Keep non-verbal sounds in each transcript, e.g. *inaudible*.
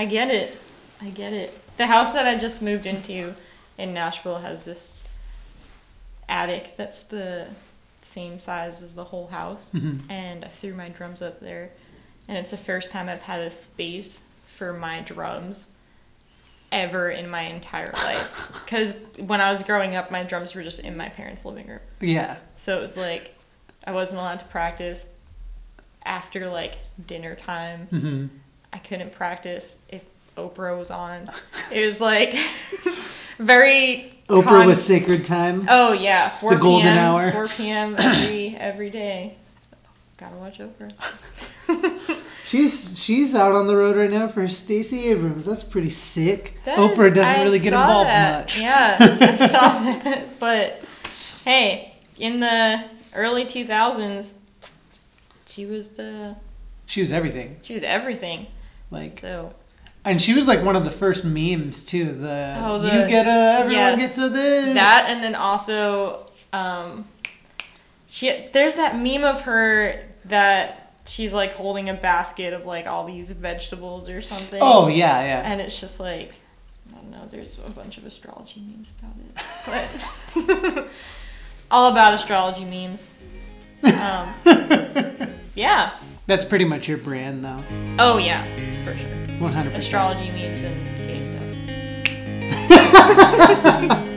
I get it. I get it. The house that I just moved into in Nashville has this attic that's the same size as the whole house. Mhm. And I threw my drums up there. And it's the first time I've had a space for my drums ever in my entire life. *laughs* Because when I was growing up, my drums were just in my parents' living room. Yeah. So it was like I wasn't allowed to practice after like dinner time. hmm I couldn't practice if Oprah was on. It was like *laughs* very Oprah con- was sacred time. Oh yeah, 4 The golden p.m., hour. 4 p.m. every every day. Gotta watch Oprah. *laughs* She's she's out on the road right now for Stacey Abrams. That's pretty sick. That Oprah is- doesn't I really get involved that. much. Yeah, I saw *laughs* that. But hey, in the early 2000s, she was the She was everything. she was everything. Like So and she was like one of the first memes too. The, Oh, the- you get a everyone yes. gets a this. that and then also um she there's that meme of her that she's like holding a basket of like all these vegetables or something. Oh yeah, yeah. And it's just like I don't know, there's a bunch of astrology memes about it. *laughs* But *laughs* all about astrology memes. Um, *laughs* yeah. That's pretty much your brand though. Oh yeah, for sure. One hundred percent. Astrology memes and gay stuff. *laughs*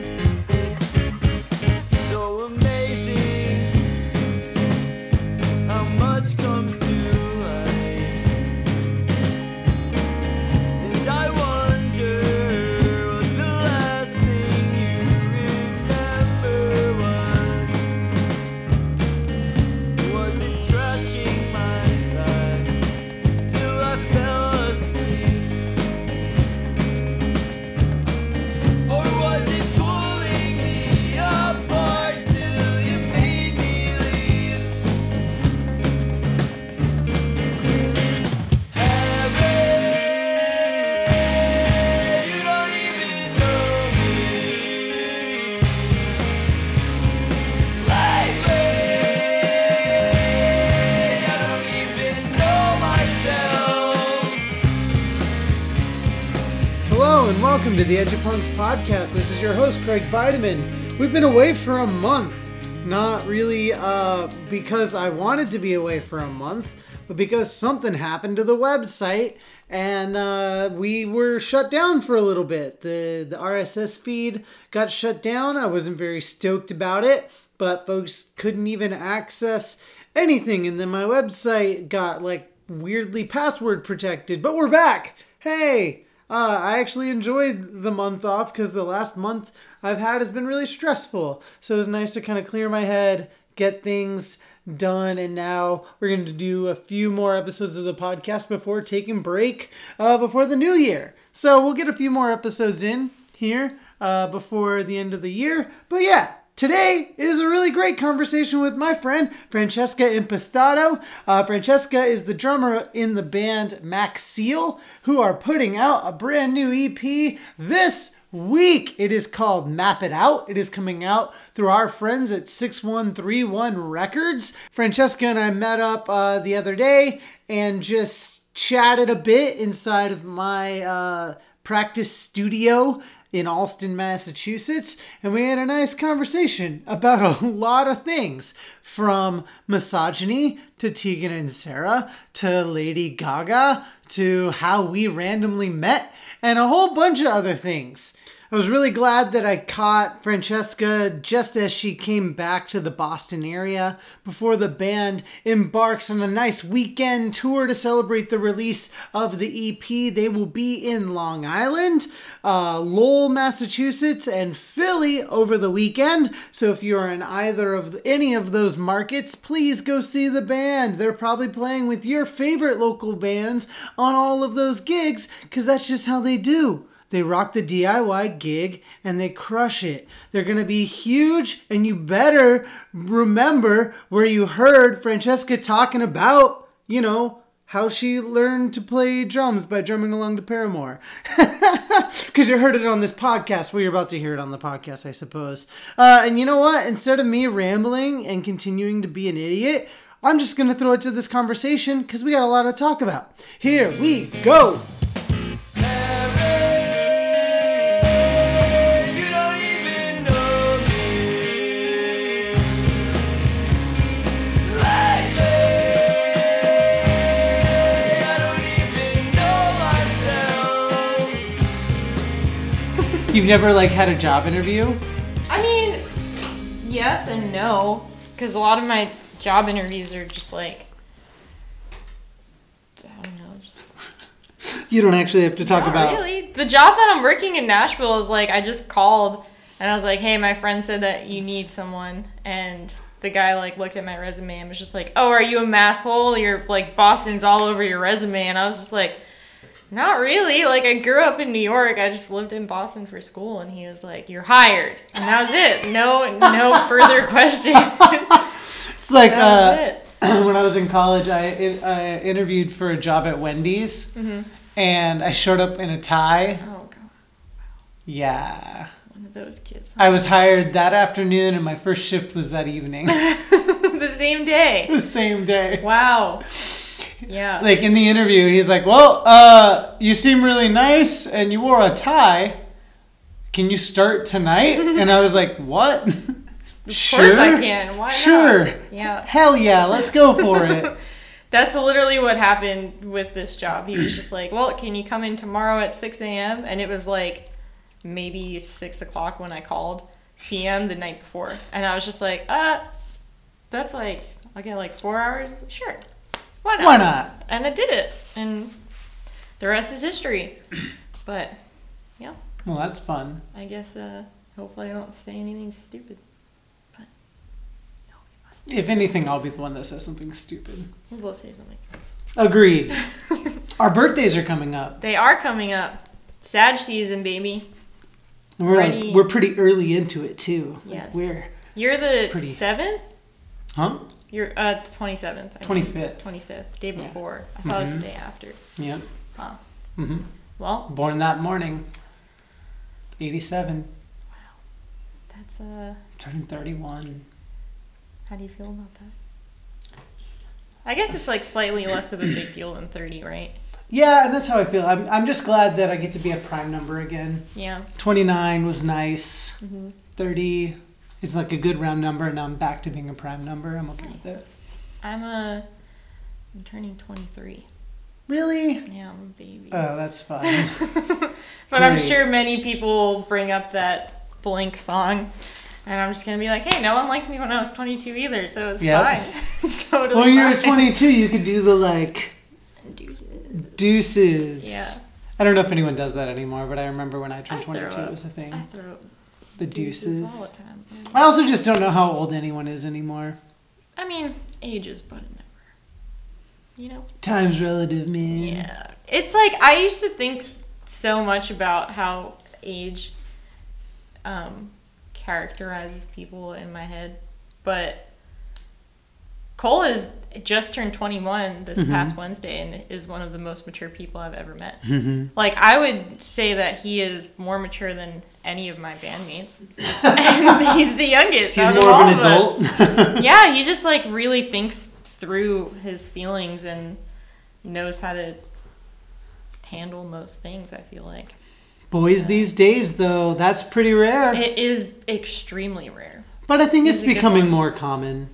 welcome to the Edge of Punks podcast. This is your host Craig Bideman. We've been away for a month. Not really uh, because I wanted to be away for a month, but because something happened to the website and uh, we were shut down for a little bit. The the RSS feed got shut down. I wasn't very stoked about it, but folks couldn't even access anything, and then my website got like weirdly password protected. But we're back. Hey, uh, I actually enjoyed the month off because the last month I've had has been really stressful. So it was nice to kind of clear my head, get things done, and now we're going to do a few more episodes of the podcast before taking break uh, before the new year. So we'll get a few more episodes in here uh, before the end of the year. But yeah, Today is a really great conversation with my friend Francesca Impastato. Uh, Francesca is the drummer in the band Macseal, who are putting out a brand new EP this week. It is called Map It Out. It is coming out through our friends at 6131 Records. Francesca and I met up uh, the other day and just chatted a bit inside of my uh, practice studio in Allston, Massachusetts, and we had a nice conversation about a *laughs* lot of things from misogyny to Tegan and Sara to Lady Gaga to how we randomly met and a whole bunch of other things. I was really glad that I caught Francesca just as she came back to the Boston area before the band embarks on a nice weekend tour to celebrate the release of the EP. They will be in Long Island, uh, Lowell, Massachusetts, and Philly over the weekend. So if you are in either of any of those markets, please go see the band. They're probably playing with your favorite local bands on all of those gigs because that's just how they do. They rock the DIY gig and they crush it. They're going to be huge, and you better remember where you heard Francesca talking about, you know, how she learned to play drums by drumming along to Paramore. *laughs* Because you heard it on this podcast. Well, you're about to hear it on the podcast, I suppose. Uh, and you know what? Instead of me rambling and continuing to be an idiot, I'm just going to throw it to this conversation because we got a lot to talk about. Here we go. You've never like had a job interview? I mean, yes and no, because a lot of my job interviews are just like, I don't know, just *laughs* You don't actually have to talk not about. really. The job that I'm working in Nashville is like I just called and I was like, hey, my friend said that you need someone, and the guy like looked at my resume and was just like, oh, are you a masshole? You're like Boston's all over your resume, and I was just like. Not really. Like I grew up in New York. I just lived in Boston for school, and he was like, "You're hired," and that was it. No, no further *laughs* questions. *laughs* It's like uh, it. *clears throat* when I was in college, I, I interviewed for a job at Wendy's, and I showed up in a tie. Oh god, Yeah. one of those kids. I was hired that afternoon, and my first shift was that evening, *laughs* the same day. the same day. Wow. Yeah. Like in the interview, he's like, "Well, uh, you seem really nice, and you wore a tie. Can you start tonight?" *laughs* and I was like, "What?" of *laughs* course I can. Why not? Sure. Yeah. Hell yeah, let's go for it. *laughs* That's literally what happened with this job. He was just like, "Well, can you come in tomorrow at 6 a.m.?" And it was like maybe six o'clock when I called p.m. the night before, and I was just like, "Uh, that's like I get like four hours. Sure, why not? Why not? And I did it, and the rest is history. *clears throat* But yeah, Well, that's fun. I guess uh, hopefully I don't say anything stupid. But no, if anything, I'll be the one that says something stupid. We'll both say something. Stupid. Agreed. *laughs* Our birthdays are coming up. They are coming up. Sag season, baby. We're Ready. like we're pretty early into it too. Like, Yes. we're You're the Pretty. seventh. huh? You're uh the twenty seventh. Twenty fifth. Twenty fifth. Day Yeah. before. I thought it was the day after. Yep. Wow. hmm Well, Born that morning. Eighty-seven. Wow. that's uh. Turning thirty-one. How do you feel about that? I guess it's like slightly less of a big deal than thirty, right? Yeah, and that's how I feel. I'm I'm just glad that I get to be a prime number again. Yeah. Twenty-nine was nice. hmm Thirty. It's like a good round number, and now I'm back to being a prime number. I'm okay with Nice. it. I'm a. I'm turning twenty three. Really? Yeah, I'm a baby. Oh, that's fun. *laughs* but I'm great. sure many people bring up that Blink song, and I'm just gonna be like, hey, no one liked me when I was 22 either, so it's Yep. fine. *laughs* it's totally when you're fine. 22, you could do the like Deuces. deuces. Yeah, I don't know if anyone does that anymore, but I remember when I turned I throw 22, up. it was a thing. I throw The deuces, deuces. all the time. I also just don't know how old anyone is anymore. I mean, ages, but never. You know. Time's relative, man. Yeah. It's like I used to think so much about how age um, characterizes people in my head, but Cole is just turned 21 this Mhm. past Wednesday and is one of the most mature people I've ever met. Mhm. Like I would say that he is more mature than any of my bandmates, *laughs* and he's the youngest. He's out more of all an us adult. *laughs* yeah, he just like really thinks through his feelings and knows how to handle most things. I feel like Boys these days, though, that's pretty rare. it is extremely rare. But I think He's it's becoming more common.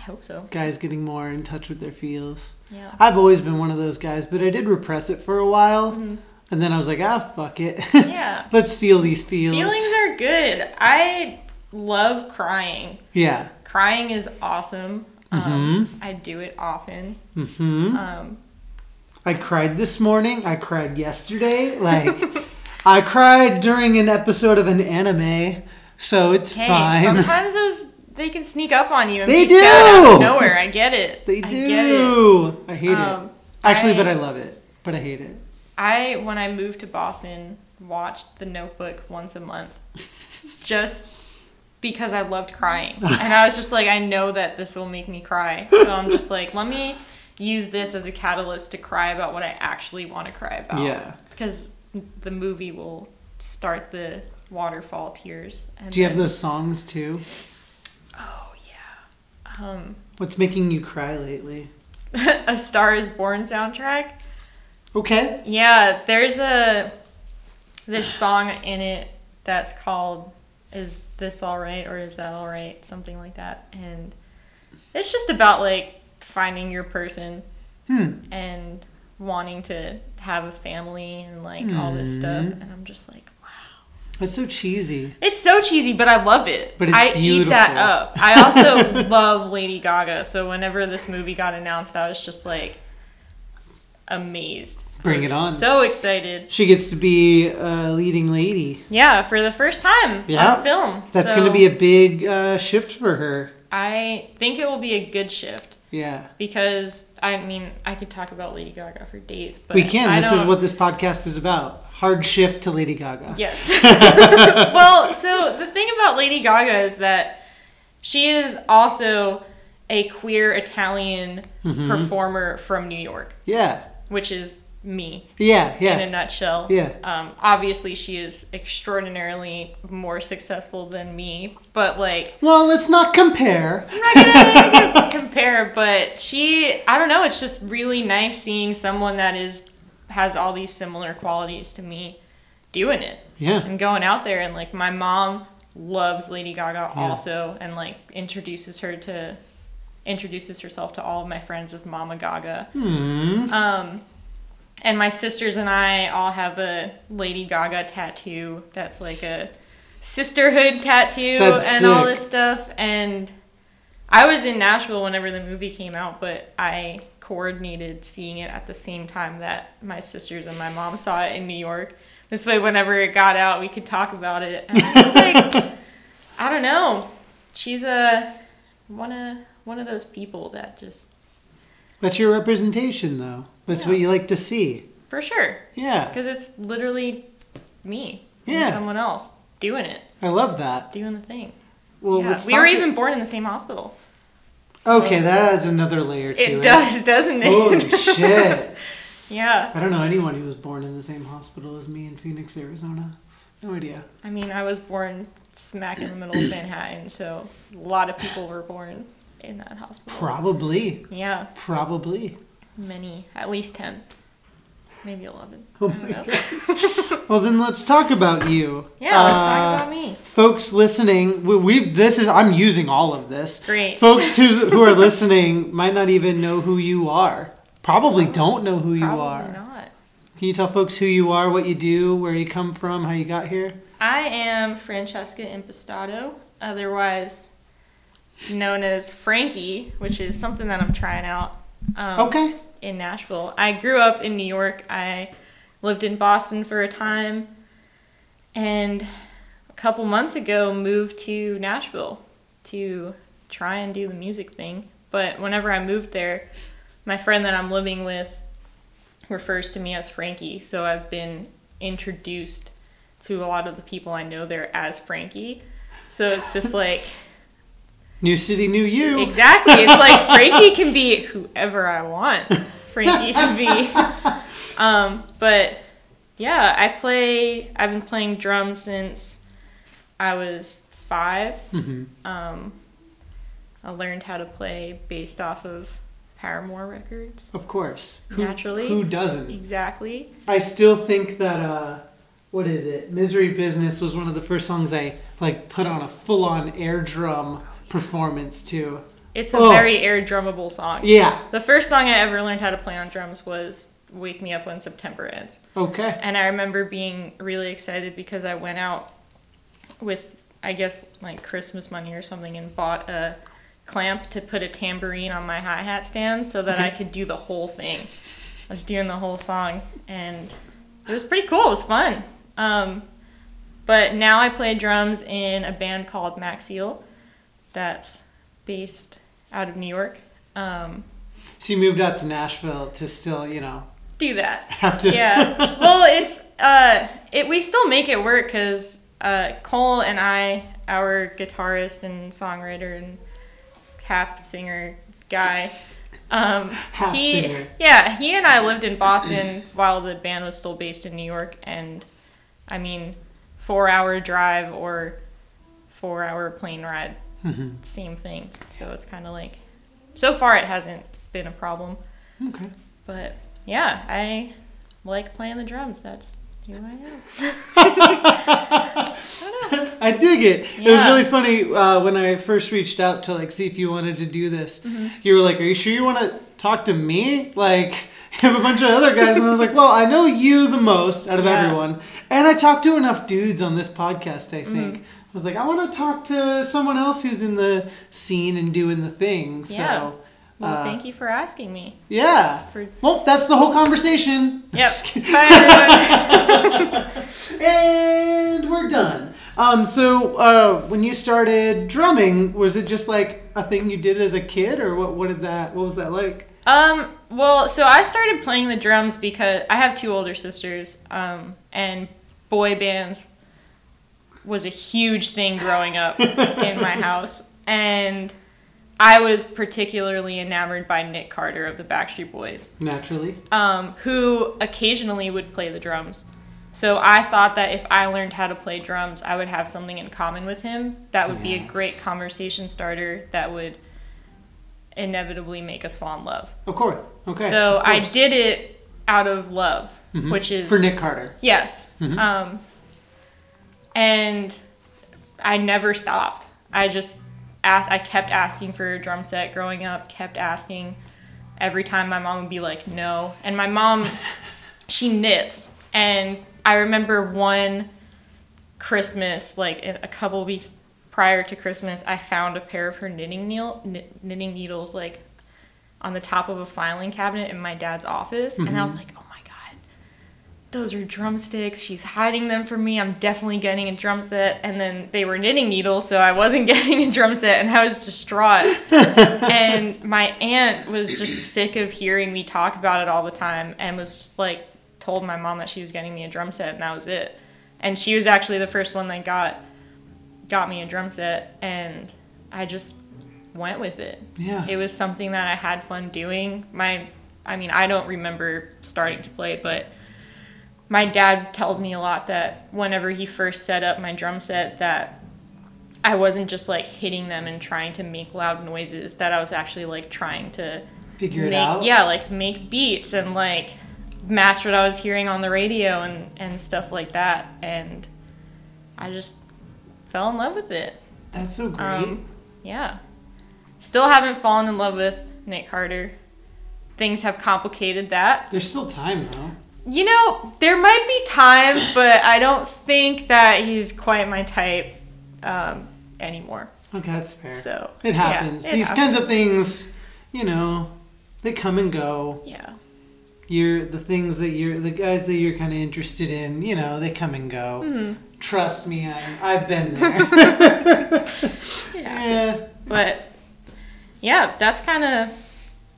I hope so. Guys getting more in touch with their feels. Yeah. I've always been one of those guys, but I did repress it for a while. Mhm. And then I was like, ah, fuck it. Yeah. *laughs* Let's feel these feels. Feelings are good. I love crying. Yeah. Crying is awesome. Um, I do it often. hmm Um, I cried this morning. I cried yesterday. *laughs* Like, I cried during an episode of an anime, so it's hey, fine. sometimes *laughs* those they can sneak up on you and They be sad out do! of nowhere. I get it. They I get it. do. I, hate it. Um, Actually, I- but I love it. But I hate it. I when I moved to Boston watched The Notebook once a month, *laughs* just because I loved crying, *laughs* and I was just like, I know that this will make me cry, so I'm just like, let me use this as a catalyst to cry about what I actually want to cry about. Yeah. because the movie will start the waterfall tears. And Do you have then- those songs too? Um, What's making you cry lately? *laughs* a Star Is Born soundtrack. Okay. Yeah, there's a this *sighs* song in it that's called "Is This All Right" or "Is That All Right?" something like that, and it's just about like finding your person Hmm. and wanting to have a family and like all this stuff, Mhm. and I'm just like, It's so cheesy. It's so cheesy, but I love it. But it's I eat that up. I also *laughs* love Lady Gaga, so whenever this movie got announced, I was just like amazed. Bring it on. So excited. She gets to be a leading lady. Yeah, for the first time Yeah. on film. That's So going to be a big uh, shift for her. I think it will be a good shift Yeah. because I mean I could talk about Lady Gaga for days, but we can. I This is what this podcast is about. Hard shift to Lady Gaga. Yes. *laughs* well, so the thing about Lady Gaga is that she is also a queer Italian Mm-hmm. performer from New York, Yeah. which is me Yeah. Yeah. In a nutshell. Yeah. Um, obviously, she is extraordinarily more successful than me, but like Well, let's not compare. I'm not gonna, I'm gonna *laughs* compare, but she, I don't know, it's just really nice seeing someone that is has all these similar qualities to me doing it Yeah. and going out there and like my mom loves Lady Gaga Yeah. also and like introduces her to introduces herself to all of my friends as Mama Gaga. Hmm. Um and my sisters and I all have a Lady Gaga tattoo that's like a sisterhood tattoo That's and all this stuff and I was in Nashville whenever the movie came out, but I coordinated seeing it at the same time that my sisters and my mom saw it in New York. This way, whenever it got out, we could talk about it. And I was like, *laughs* I don't know. She's a one of one of those people that just That's your representation, though. That's Yeah. what you like to see. for sure Yeah. because it's literally me and Yeah. someone else doing it, I love that. doing the thing. Well, yeah. we were even born in the same hospital. So Okay, that adds another layer to it. It does, doesn't it? Holy *laughs* shit. yeah. I don't know anyone who was born in the same hospital as me in Phoenix, Arizona. No idea. I mean, I was born smack in the middle of Manhattan, so a lot of people were born in that hospital. Probably. Yeah, Probably. many, at least 10, maybe 11. Oh I don't my know. Well, then let's talk about you. Yeah, let's Uh, talk about me. Folks listening, we- we've this is I'm using all of this. Great. Folks who's, *laughs* who are listening might not even know who you are. Probably don't know who you Probably are. not. Can you tell folks who you are, what you do, where you come from, how you got here? I am Francesca Impastato, otherwise known as Frankie, which is something that I'm trying out. Um, Okay. In Nashville. I grew up in New York. I lived in Boston for a time and a couple months ago moved to Nashville to try and do the music thing. But whenever I moved there, my friend that I'm living with refers to me as Frankie, so I've been introduced to a lot of the people I know there as Frankie. So it's just like New city, new you. Exactly. It's like *laughs* Frankie can be whoever I want Frankie to be. *laughs* Um, but yeah, I play. I've been playing drums since I was five. hmm Um, I learned how to play based off of Paramore records. Of course. Who, Naturally. Who doesn't? Exactly. I still think that uh what is it? Misery Business was one of the first songs I like put on a full on air drum performance too. It's a Oh. very air drummable song. Yeah. The first song I ever learned how to play on drums was "Wake Me Up When September Ends." Okay. And I remember being really excited because I went out with, I guess, like Christmas money or something and bought a clamp to put a tambourine on my hi hat stand so that I could do the whole thing. I was doing the whole song and it was pretty cool. It was fun. Um, but now I play drums in a band called Macseal that's based out of New York. Um, So you moved out to Nashville to still, you know, do that. *laughs* have to yeah. *laughs* Well, it's uh, it we still make it work because uh, Cole and I, our guitarist and songwriter and half singer guy, um, *laughs* Half he singer. yeah he and I lived in Boston *clears throat* while the band was still based in New York, and I mean, four hour drive or four hour plane ride, Mhm. same thing. So it's kind of like, so far it hasn't been a problem. Okay. But yeah, I like playing the drums. That's who I am. *laughs* I dig it. It was really funny uh, when I first reached out to like see if you wanted to do this. Mm-hmm. You were like, "Are you sure you want to talk to me?" Like, *laughs* have a bunch of other guys, and I was like, well, I know you the most out of Yeah. everyone, and I talked to enough dudes on this podcast. I think Mm-hmm. I was like, I want to talk to someone else who's in the scene and doing the thing. So, Yeah. Well, uh, thank you for asking me. yeah. For- Well, that's the whole conversation. Yep. *laughs* Bye, everyone. *laughs* and we're done. Um, so uh, when you started drumming, was it just like a thing you did as a kid, or what? What did that? What was that like? Um, well, so I started playing the drums because I have two older sisters, um, and boy bands was a huge thing growing up *laughs* in my house. And I was particularly enamored by Nick Carter of the Backstreet Boys, Naturally. um, who occasionally would play the drums. So I thought that if I learned how to play drums, I would have something in common with him. That would be a great conversation starter that would inevitably make us fall in love. Of course. Okay. So I did it out of love, Mhm. which is for Nick Carter. Yes. Mhm. Um, and I never stopped. I just asked. I kept asking for a drum set growing up. Kept asking. Every time my mom would be like, "No," and my mom, *laughs* she knits, and I remember one Christmas, like a couple weeks prior to Christmas, I found a pair of her knitting needle, knitting needles, like on the top of a filing cabinet in my dad's office, and I was mm-hmm. like, "Oh my god, those are drumsticks. She's hiding them from me. I'm definitely getting a drum set." And then they were knitting needles, so I wasn't *laughs* getting a drum set, and I was distraught. *laughs* and my aunt was just sick of hearing me talk about it all the time, and was just like told my mom that she was getting me a drum set, and that was it. And she was actually the first one that got got me a drum set, and I just went with it Yeah. it was something that I had fun doing. My, I mean, I don't remember starting to play, but my dad tells me a lot that whenever he first set up my drum set, that I wasn't just like hitting them and trying to make loud noises. That I was actually like trying to Figure it make, out. yeah, like make beats and like match what I was hearing on the radio and and stuff like that. And I just fell in love with it. That's so great. Um, yeah. Still haven't fallen in love with Nick Carter. Things have complicated that. There's still time though. You know, there might be time, but I don't think that he's quite my type um, anymore. Okay, that's fair. So it happens. Yeah, it These happens. kinds of things, you know, they come and go. Yeah. You're the things that you're the guys that you're kind of interested in. You know, they come and go. Mm-hmm. Trust me, I, I've been *laughs* there. Yeah. yeah. But yeah, that's kind of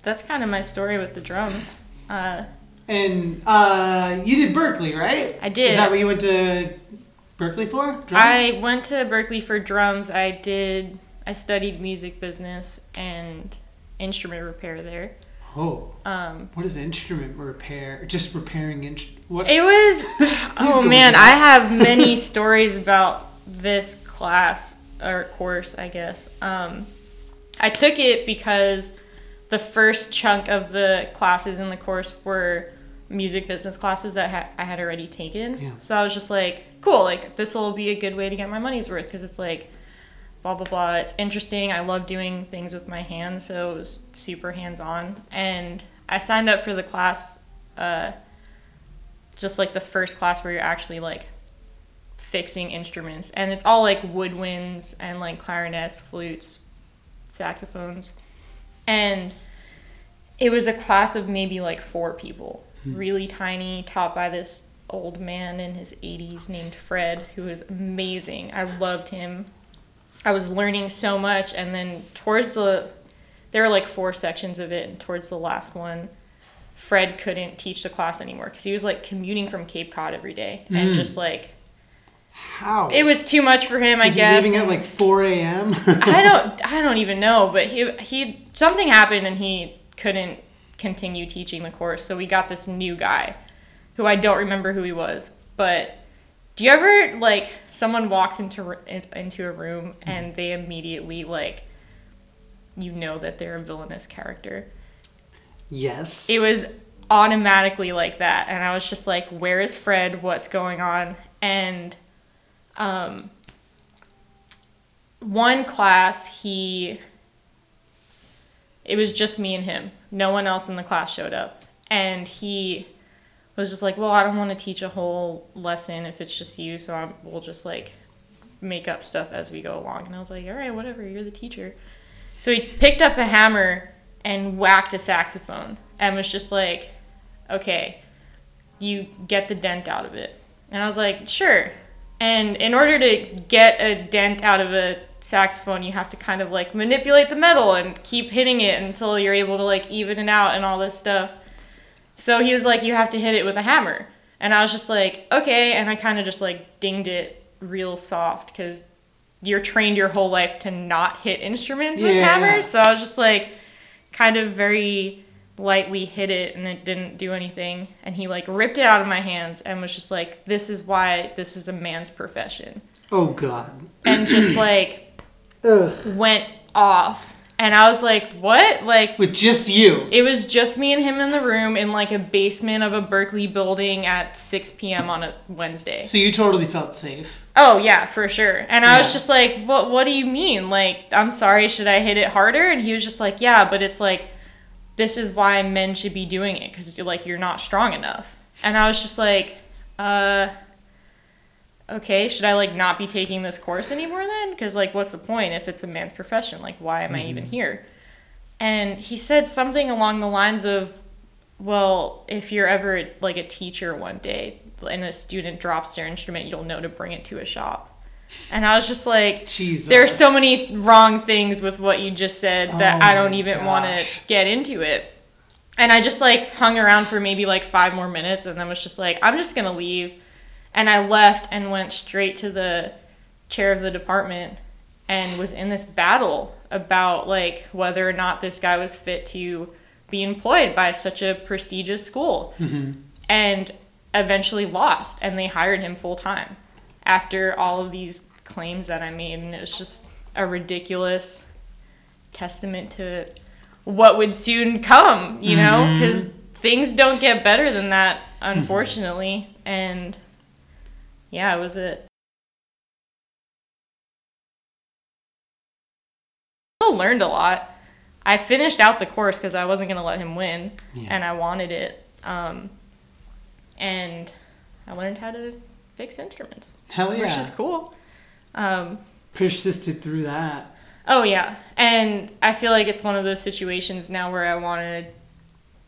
that's kind of my story with the drums. Uh, And uh, you did Berklee, right? I did. Is that what you went to Berklee for? Drums? I went to Berklee for drums. I did. I studied music business and instrument repair there. Oh, Um, what is instrument repair? Just repairing inst- what? It was. *laughs* oh man, I have *laughs* many stories about this class or course, I guess. Um, I took it because the first chunk of the classes in the course were music business classes that ha- I had already taken. Yeah. So I was just like, cool, like this will be a good way to get my money's worth because it's like blah blah blah. It's interesting. I love doing things with my hands, so it was super hands on. And I signed up for the class, uh, just like the first class where you're actually like fixing instruments, and it's all like woodwinds and like clarinets, flutes, saxophones, and it was a class of maybe like four people, really tiny, taught by this old man in his 80s named Fred, who was amazing. I loved him. I was learning so much, and then towards the, there were like four sections of it, and towards the last one, Fred couldn't teach the class anymore because he was like commuting from Cape Cod every day, and Mm. just like How? it was too much for him. I Was guess. leaving at like 4 a.m.? I don't I don't even know, but he he something happened and he couldn't continue teaching the course. So we got this new guy who I don't remember who he was, but do you ever like someone walks into into a room and they immediately like you know that they're a villainous character? yes. It was automatically like that and I was just like where is Fred? What's going on? And um one class he it was just me and him no one else in the class showed up and he was just like, "Well, I don't want to teach a whole lesson if it's just you, so I'm, we'll just like make up stuff as we go along." And I was like, "All right, whatever. You're the teacher." So he picked up a hammer and whacked a saxophone, and was just like, "Okay, you get the dent out of it." And I was like, "Sure." And in order to get a dent out of a saxophone, you have to kind of like manipulate the metal and keep hitting it until you're able to like even it out and all this stuff. So he was like, you have to hit it with a hammer. And I was just like, okay. And I kind of just like dinged it real soft because you're trained your whole life to not hit instruments with Yeah. hammers. So I was just like, kind of very lightly hit it and it didn't do anything. And he like ripped it out of my hands and was just like, this is why this is a man's profession. Oh God. And just *clears throat* like Ugh. went off. And I was like, what? Like, With just you. it was just me and him in the room in like a basement of a Berklee building at 6 p.m. on a Wednesday. So you totally felt safe. Oh yeah, for sure. And I was just like, "What? What do you mean? Like, I'm sorry. Should I hit it harder?" And he was just like, "Yeah, but it's like, this is why men should be doing it because you're like you're not strong enough." And I was just like, "Uh, okay. Should I like not be taking this course anymore then? Because like, what's the point if it's a man's profession? Like, why am I even mm-hmm. here?" And he said something along the lines of, well, if you're ever like a teacher one day and a student drops their instrument, you'll know to bring it to a shop. And I was just like, Jesus. there are so many wrong things with what you just said that Oh I don't even want to get into it. And I just like hung around for maybe like five more minutes and then was just like, I'm just going to leave. And I left and went straight to the chair of the department and was in this battle about like whether or not this guy was fit to be employed by such a prestigious school. And eventually lost and they hired him full time after all of these claims that I made. And it was just a ridiculous testament to what would soon come, you know, Mhm. cuz things don't get better than that unfortunately. And yeah, it was a still learned a lot. I finished out the course because I wasn't gonna let him win, Yeah. and I wanted it. Um, and I learned how to fix instruments, Hell yeah. which is cool. Um, Persisted through that. oh yeah, and I feel like it's one of those situations now where I want to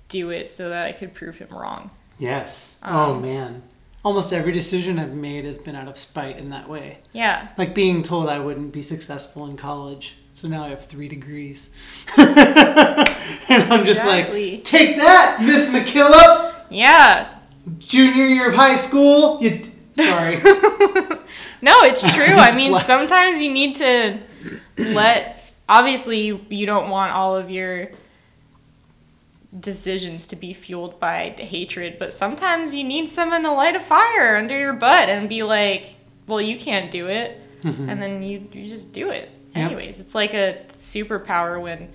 do it so that I could prove him wrong. Yes. oh Um, man. Almost every decision I've made has been out of spite in that way. Yeah, Like being told I wouldn't be successful in college. So now I have three degrees. *laughs* and I'm just Exactly. like, take that, Miss McKillop! yeah. Junior year of high school. You d- sorry. *laughs* No, it's *laughs* true. I mean, sometimes you need to let. Obviously, you, you don't want all of your decisions to be fueled by hatred, but sometimes you need someone to light a fire under your butt and be like, well, you can't do it. Mm-hmm. And then you, you just do it. Yep. Anyways, it's like a superpower when.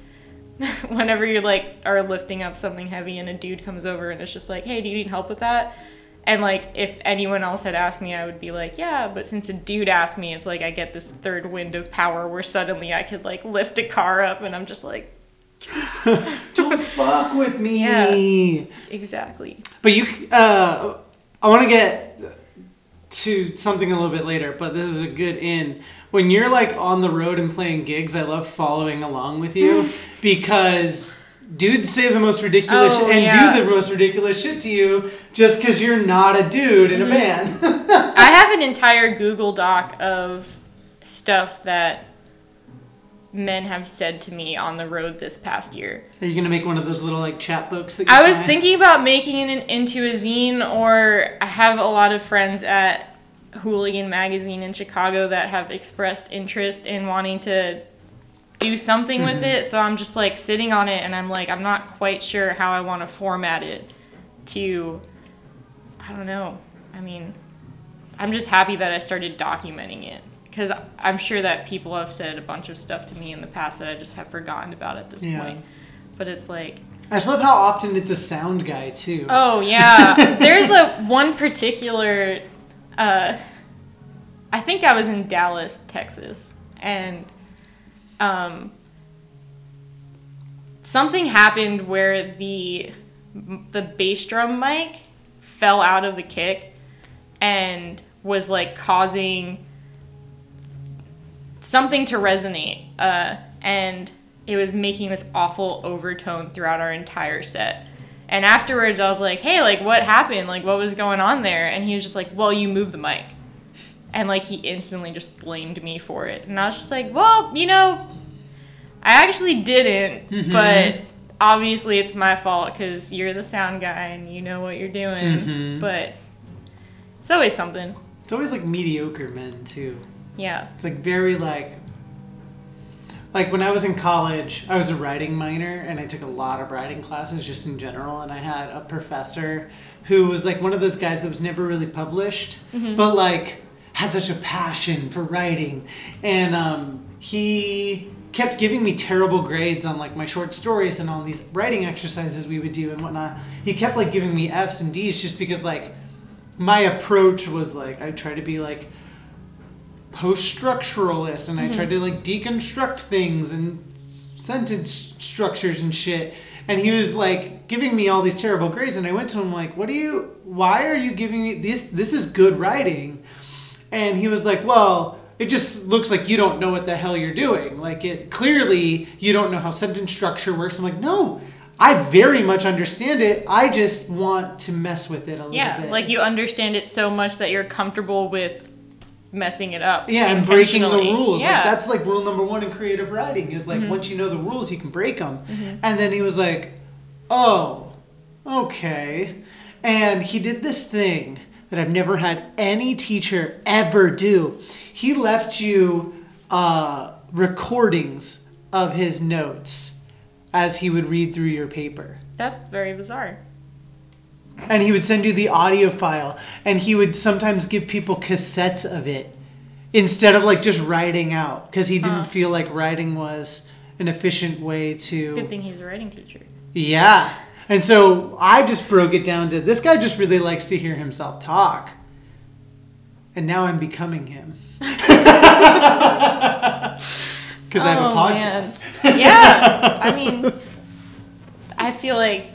*laughs* Whenever you're like are lifting up something heavy and a dude comes over and it's just like, "Hey, do you need help with that?" And like if anyone else had asked me, I would be like, yeah, but since a dude asked me, it's like I get this third wind of power where suddenly I could like lift a car up and I'm just like, Don't fuck with me. Yeah. exactly. But you, uh, I want to get to something a little bit later, but this is a good in. When you're like on the road and playing gigs, I love following along with you *laughs* because dudes say the most ridiculous Oh, and yeah. do the most ridiculous shit to you just because you're not a dude in a Mm-hmm. band. *laughs* I have an entire Google Doc of stuff that men have said to me on the road this past year. Are you gonna make one of those little like chat books that you I was find? thinking about making it into a zine, or I have a lot of friends at Hooligan Magazine in Chicago that have expressed interest in wanting to do something with mm-hmm. it. So I'm just like sitting on it, and I'm like, I'm not quite sure how I want to format it to. I don't know. I mean, I'm just happy that I started documenting it because I'm sure that people have said a bunch of stuff to me in the past that I just have forgotten about at this Yeah. point. But it's like, I just love how often it's a sound guy too. Oh yeah, *laughs* there's a one particular. Uh, I think I was in Dallas, Texas, and um, something happened where the the bass drum mic fell out of the kick and was like causing something to resonate. Uh, and it was making this awful overtone throughout our entire set. And afterwards, I was like, hey, like, what happened? Like, what was going on there? And he was just like, well, you moved the mic. And, like, he instantly just blamed me for it. And I was just like, well, you know, I actually didn't, but obviously it's my fault because you're the sound guy and you know what you're doing. Mhm. But it's always something. It's always like mediocre men too. Yeah. It's like very like like when I was in college, I was a writing minor and I took a lot of writing classes just in general and I had a professor who was like one of those guys that was never really published, but like had such a passion for writing and um, he kept giving me terrible grades on like my short stories and all these writing exercises we would do and whatnot. He kept like giving me F's and D's just because like my approach was like I try to be like post-structuralist and I tried to mm-hmm. like deconstruct things and sentence structures and shit. And he was like giving me all these terrible grades and I went to him like, "What do you why are you giving me this this is good writing?" And he was like, "Well, it just looks like you don't know what the hell you're doing. Like it clearly you don't know how sentence structure works." I'm like, "No, I very much understand it. I just want to mess with it a little Yeah. bit." Like you understand it so much that you're comfortable with messing it up. Yeah, and breaking the rules. Yeah. Mm-hmm. Like that's like rule number one in creative writing is like once you know the rules, you can break them. And then he was like, "Oh, okay," and he did this thing that I've never had any teacher ever do. He left you uh, recordings of his notes as he would read through your paper That's very bizarre. And he would send you the audio file and he would sometimes give people cassettes of it instead of like just writing out because he didn't Huh. feel like writing was an efficient way to Good thing he's a writing teacher. yeah and so i just broke it down to this guy just really likes to hear himself talk and now i'm becoming him *laughs* because i have a Oh, man. podcast yeah. *laughs* I mean, I feel like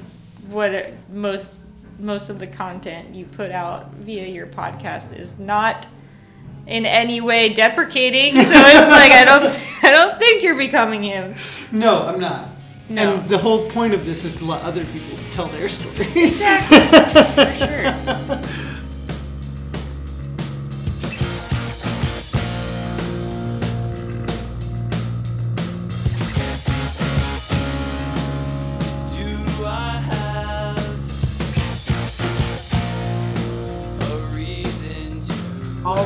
what most most of the content you put out via your podcast is not in any way deprecating. So it's like I don't I don't think you're becoming him. no i'm not No. and the whole point of this is to let other people tell their stories Exactly. For sure. *laughs*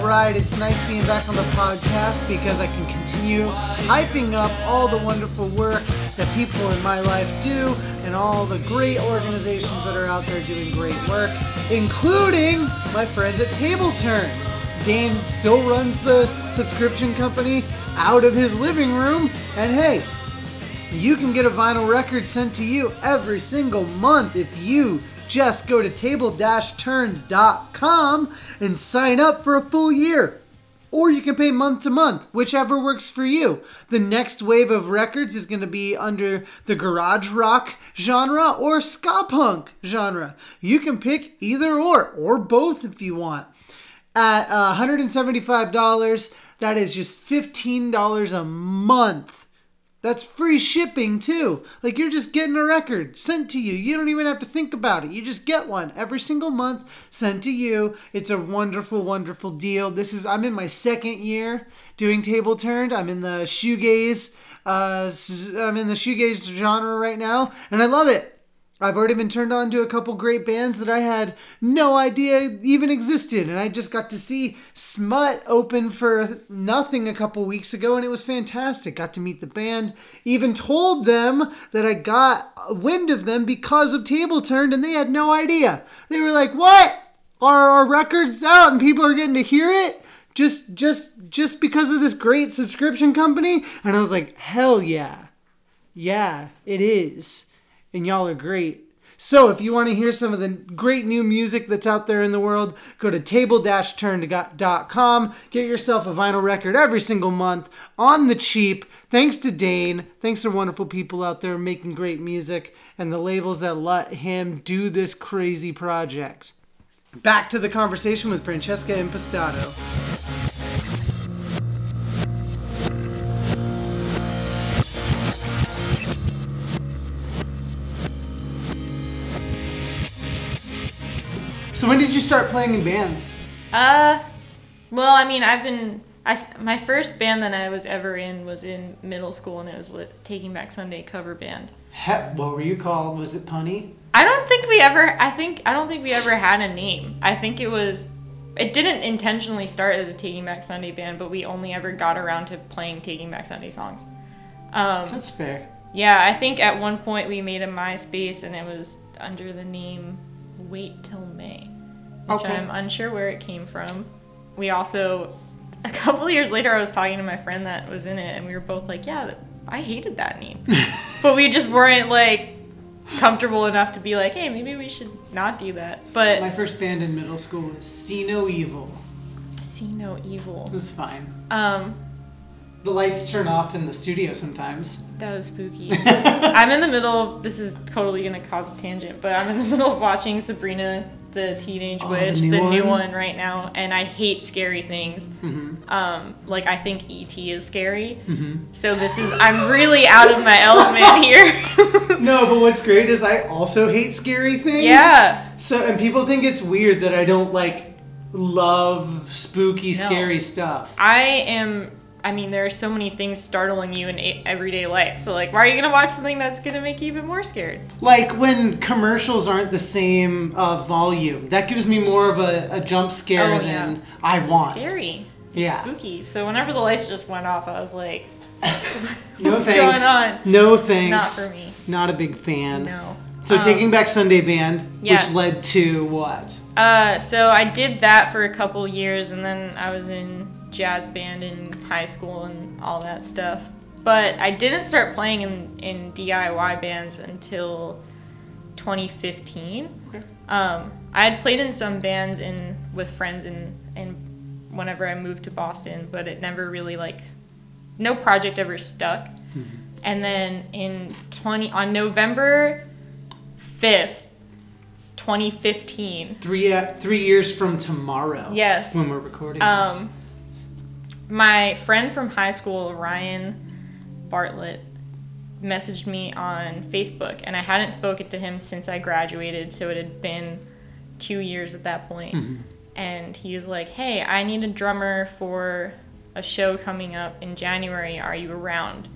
right, it's nice being back on the podcast because I can continue hyping up all the wonderful work that people in my life do and all the great organizations that are out there doing great work, including my friends at Table Turn. Dan still runs the subscription company out of his living room, and hey, you can get a vinyl record sent to you every single month if you just go to table-turned.com and sign up for a full year. Or you can pay month to month, whichever works for you. The next wave of records is going to be under the garage rock genre or ska punk genre. You can pick either or, or both if you want. At uh, $175, that is just $15 a month. That's free shipping too. Like you're just getting a record sent to you. You don't even have to think about it. You just get one every single month sent to you. It's a wonderful, wonderful deal. This is I'm in my second year doing Table Turned. I'm in the shoegaze. Uh, I'm in the shoegaze genre right now, and I love it. I've already been turned on to a couple great bands that I had no idea even existed, and I just got to see Smut open for nothing a couple weeks ago, and it was fantastic. Got to meet the band, even told them that I got wind of them because of Table Turned, and they had no idea. They were like, "What? Are our records out and people are getting to hear it?" Just, just, just because of this great subscription company, and I was like, "Hell yeah, yeah, it is." And y'all are great. So if you want to hear some of the great new music that's out there in the world, go to table-turn.com. Get yourself a vinyl record every single month on the cheap. Thanks to Dane. Thanks to wonderful people out there making great music and the labels that let him do this crazy project. Back to the conversation with Francesca Impastato. So when did you start playing in bands? Uh, well, I mean, I've been. I my first band that I was ever in was in middle school, and it was lit, Taking Back Sunday cover band. He- what were you called? Was it Punny? I don't think we ever. I think I don't think we ever had a name. I think it was. It didn't intentionally start as a Taking Back Sunday band, but we only ever got around to playing Taking Back Sunday songs. Um, That's fair. yeah, I think at one point we made a MySpace, and it was under the name Wait Till May, which Okay. I'm unsure where it came from. We also, a couple years later, I was talking to my friend that was in it, and we were both like, "Yeah, I hated that name," *laughs* but we just weren't like comfortable enough to be like, "Hey, maybe we should not do that." But My first band in middle school was See No Evil. see no Evil. It was fine. Um, The lights turn off in the studio sometimes. That was spooky. *laughs* I'm in the middle. This is totally gonna cause a tangent, but I'm in the middle of watching Sabrina the Teenage Oh, the Witch, new the new one? one right now, and I hate scary things. Mm-hmm. Um, like I think ET is scary. Mm-hmm. So this is I'm really out of my element *laughs* here. No, but what's great is I also hate scary things. yeah. So and people think it's weird that I don't like love spooky, No. scary stuff. I am. I mean, there are so many things startling you in a- everyday life. So like, why are you gonna watch something that's gonna make you even more scared? Like when commercials aren't the same uh, volume, that gives me more of a, a jump scare Oh, than yeah. I want. Scary. It's Yeah. Spooky. So whenever the lights just went off, I was like, *laughs* No *laughs* What's thanks. going on? No thanks. Not for me. Not a big fan. no. So Um, Taking Back Sunday Band, yes. which led to what? Uh, so I did that for a couple years, and then I was in jazz band in high school and all that stuff. But I didn't start playing in, in DIY bands until 2015. Okay. Um, I had played in some bands in with friends in, in whenever I moved to Boston, but it never really like no project ever stuck. And then in 20 on November 5th, 2015, Three uh, three years from tomorrow. Yes. When we're recording this. um, my friend from high school, Ryan Bartlett, messaged me on Facebook, and I hadn't spoken to him since I graduated, so it had been two years at that point. And he was like, "Hey, I need a drummer for a show coming up in January. Are you around?"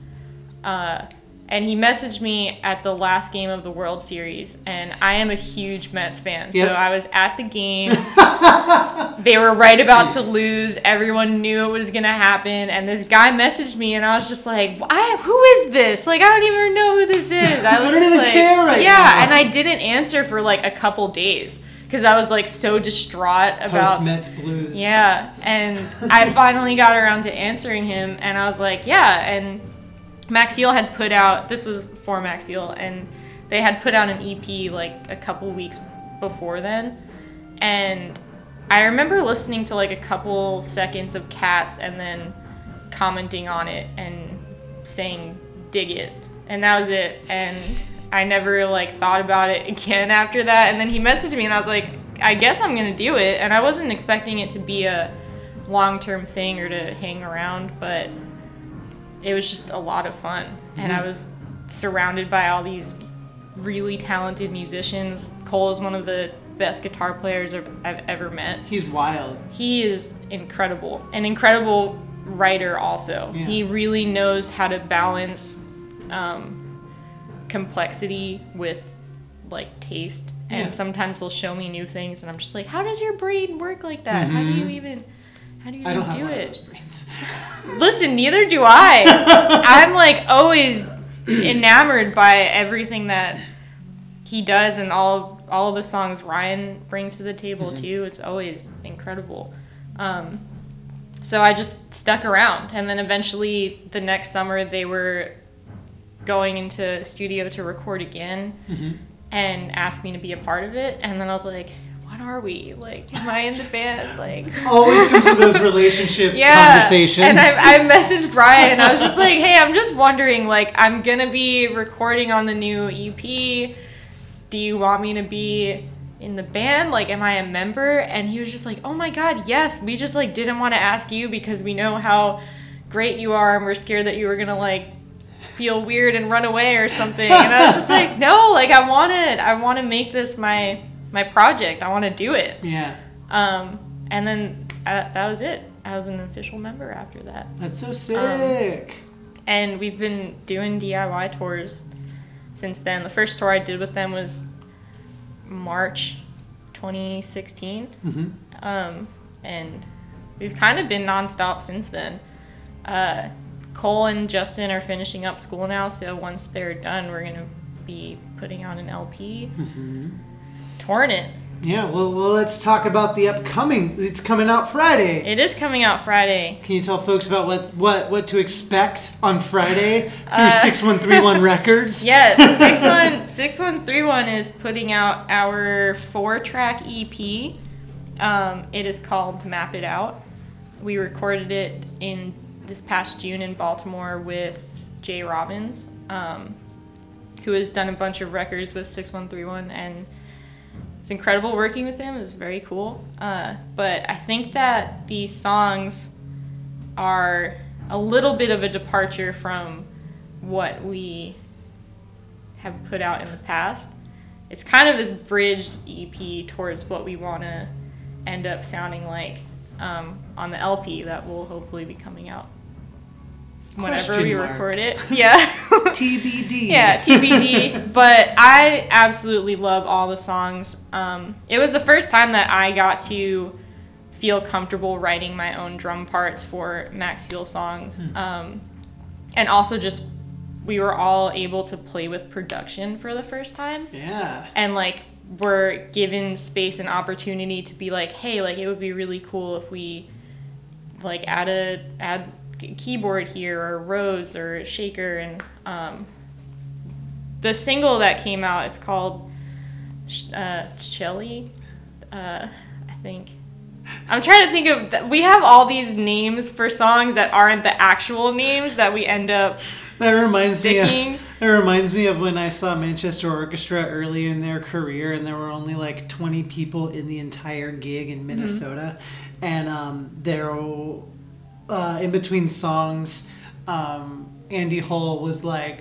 Uh, and he messaged me at the last game of the World Series, and I am a huge Mets fan, so Yep. I was at the game. *laughs* they were right about to lose. Everyone knew it was gonna happen, and this guy messaged me, and I was just like, I, "Who is this? Like, I don't even know who this is." I *laughs* I was don't just like, care right yeah, now. and I didn't answer for like a couple days because I was like so distraught about Post Mets Blues. yeah, and I finally got around to answering him, and I was like, yeah. And Macseal had put out this was for Macseal, and they had put out an EP like a couple weeks before then, and I remember listening to like a couple seconds of Cats and then commenting on it and saying dig it, and that was it. And I never like thought about it *laughs* again after that. And then he messaged me, and I was like, I guess I'm gonna do it. And I wasn't expecting it to be a long term thing or to hang around, but it was just a lot of fun. And I was surrounded by all these really talented musicians. Cole is one of the best guitar players I've ever met. He's wild. He is incredible. An incredible writer, also. Yeah. He really knows how to balance um, complexity with like taste. Yeah. And sometimes he'll show me new things, and I'm just like, how does your brain work like that? How do you even. How do you Mm-hmm. I don't even have do one it? of those brains. *laughs* Listen, neither do I. *laughs* I'm like always enamored by everything that he does and all all of the songs Ryan brings to the table Mm-hmm. too. It's always incredible. Um, so I just stuck around, and then eventually the next summer they were going into studio to record again, Mhm. and asked me to be a part of it. And then I was like, what are we? Like, am I in the band? *laughs* Like, Always comes to those *laughs* relationship yeah. conversations. And I, I *laughs* messaged Brian and I was just like, hey, I'm just wondering, like, I'm gonna be recording on the new EP. Do you want me to be in the band? Like, am I a member? And he was just like, oh my god, yes. We just like didn't want to ask you because we know how great you are and we're scared that you were gonna like feel weird and run away or something. And I was just like, no, like I want it. I want to make this my my project. I want to do it. yeah, Um, and then uh, that was it. I was an official member after that. that's so sick. And we've been doing DIY tours since then. The first tour I did with them was March 2016. hmm Um, and we've kind of been nonstop since then. Uh, Cole and Justin are finishing up school now, so once they're done, we're going to be putting out an LP. hmm Torn it. Yeah, well, well, let's talk about the upcoming. It's coming out Friday. It is coming out Friday. Can you tell folks about what what what to expect on Friday *laughs* through Uh, six one three one *laughs* Records? Yes, *laughs* six one six one three one is putting out our four track EP. Um, it is called Map It Out. We recorded it in this past June in Baltimore with Jay Robbins, um, who has done a bunch of records with six one three one, and it's incredible working with him. It was very cool. Uh, but I think that these songs are a little bit of a departure from what we have put out in the past. It's kind of this bridged EP towards what we want to end up sounding like um, on the LP that will hopefully be coming out whenever Question we mark. record it. *laughs* Yeah. TBD. *laughs* yeah, TBD. but I absolutely love all the songs. Um, it was the first time that I got to feel comfortable writing my own drum parts for Macseal songs. Um, and also just we were all able to play with production for the first time Yeah. and like we're given space and opportunity to be like hey like it would be really cool if we like add a add k- keyboard here or Rhodes or shaker and um, the single that came out it's called uh, Shelly uh, I think I'm trying to think of th- we have all these names for songs that aren't the actual names that we end up That reminds Sticking. me. Of, that reminds me of when I saw Manchester Orchestra early in their career, and there were only like 20 people in the entire gig Mm-hmm. in Minnesota, and um, they're uh, in between songs. Um, Andy Hull was like,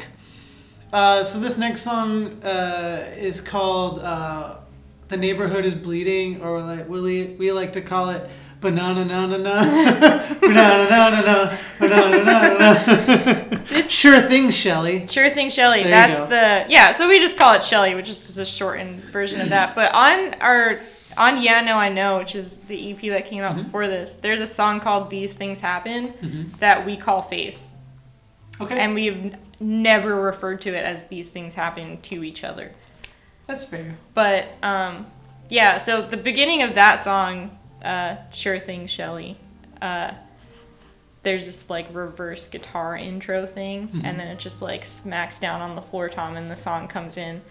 uh, "So this next song uh, is called uh, "The Neighborhood Is Bleeding," or like we we like to call it." Banana na na na, *laughs* banana na na na, banana na na na. It's- Sure thing, Shelly. Sure thing, Shelly. There That's the yeah. So we just call it Shelly, which is just a shortened version of that. But on our on Yeah No I Know, which is the EP that came out Mm-hmm. before this, there's a song called These Things Happen that we call Face, Okay, and we've never referred to it as These Things Happen to each other. that's fair. But um, yeah, so the beginning of that song, uh, Sure Thing Shelly, uh, there's this like reverse guitar intro thing, and then it just like smacks down on the floor tom, and the song comes in.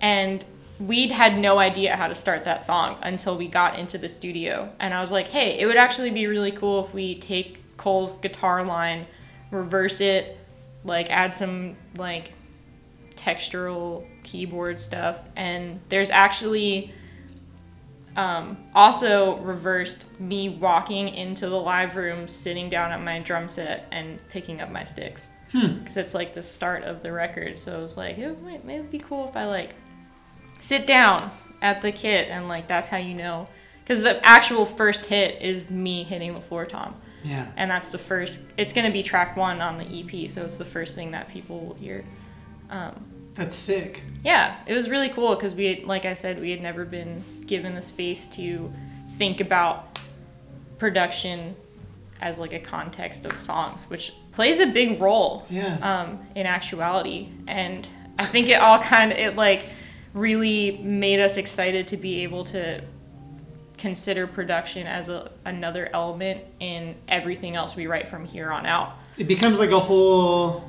And we'd had no idea how to start that song until we got into the studio. And I was like, hey, it would actually be really cool if we take Cole's guitar line, reverse it, like add some like textural keyboard stuff. And there's actually um, also reversed me walking into the live room sitting down at my drum set and picking up my sticks. Because it's like the start of the record. So it was like it might maybe be cool if i like sit down at the kit and like that's how you know because the actual first hit is me hitting the floor tom Yeah. and that's the first it's going to be track one on the ep so it's the first thing that people will hear um, That's sick. yeah, it was really cool because we, had, like I said, we had never been given the space to think about production as like a context of songs, which plays a big role Yeah. um, in actuality. And I think it all kind of it like really made us excited to be able to consider production as a, another element in everything else we write from here on out. It becomes like a whole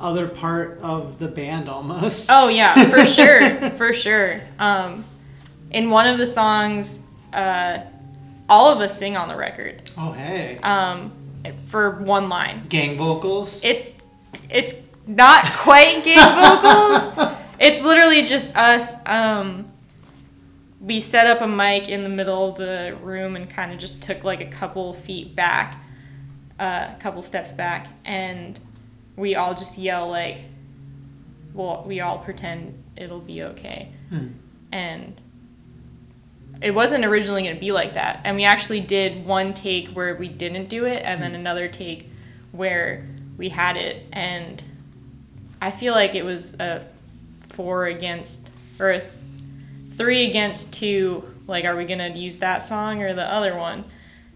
other part of the band almost. Oh yeah, for *laughs* sure, for sure. Um, in one of the songs, uh, all of us sing on the record Oh hey. um, for one line. Gang vocals. It's it's not quite gang vocals. *laughs* It's literally just us. Um, we set up a mic in the middle of the room and kind of just took like a couple feet back, uh, a couple steps back, and we all just yell like, well, we all pretend it'll be okay, Hmm. and it wasn't originally going to be like that. And we actually did one take where we didn't do it, and then another take where we had it. And I feel like it was a four against, or three against two. Like, are we going to use that song or the other one?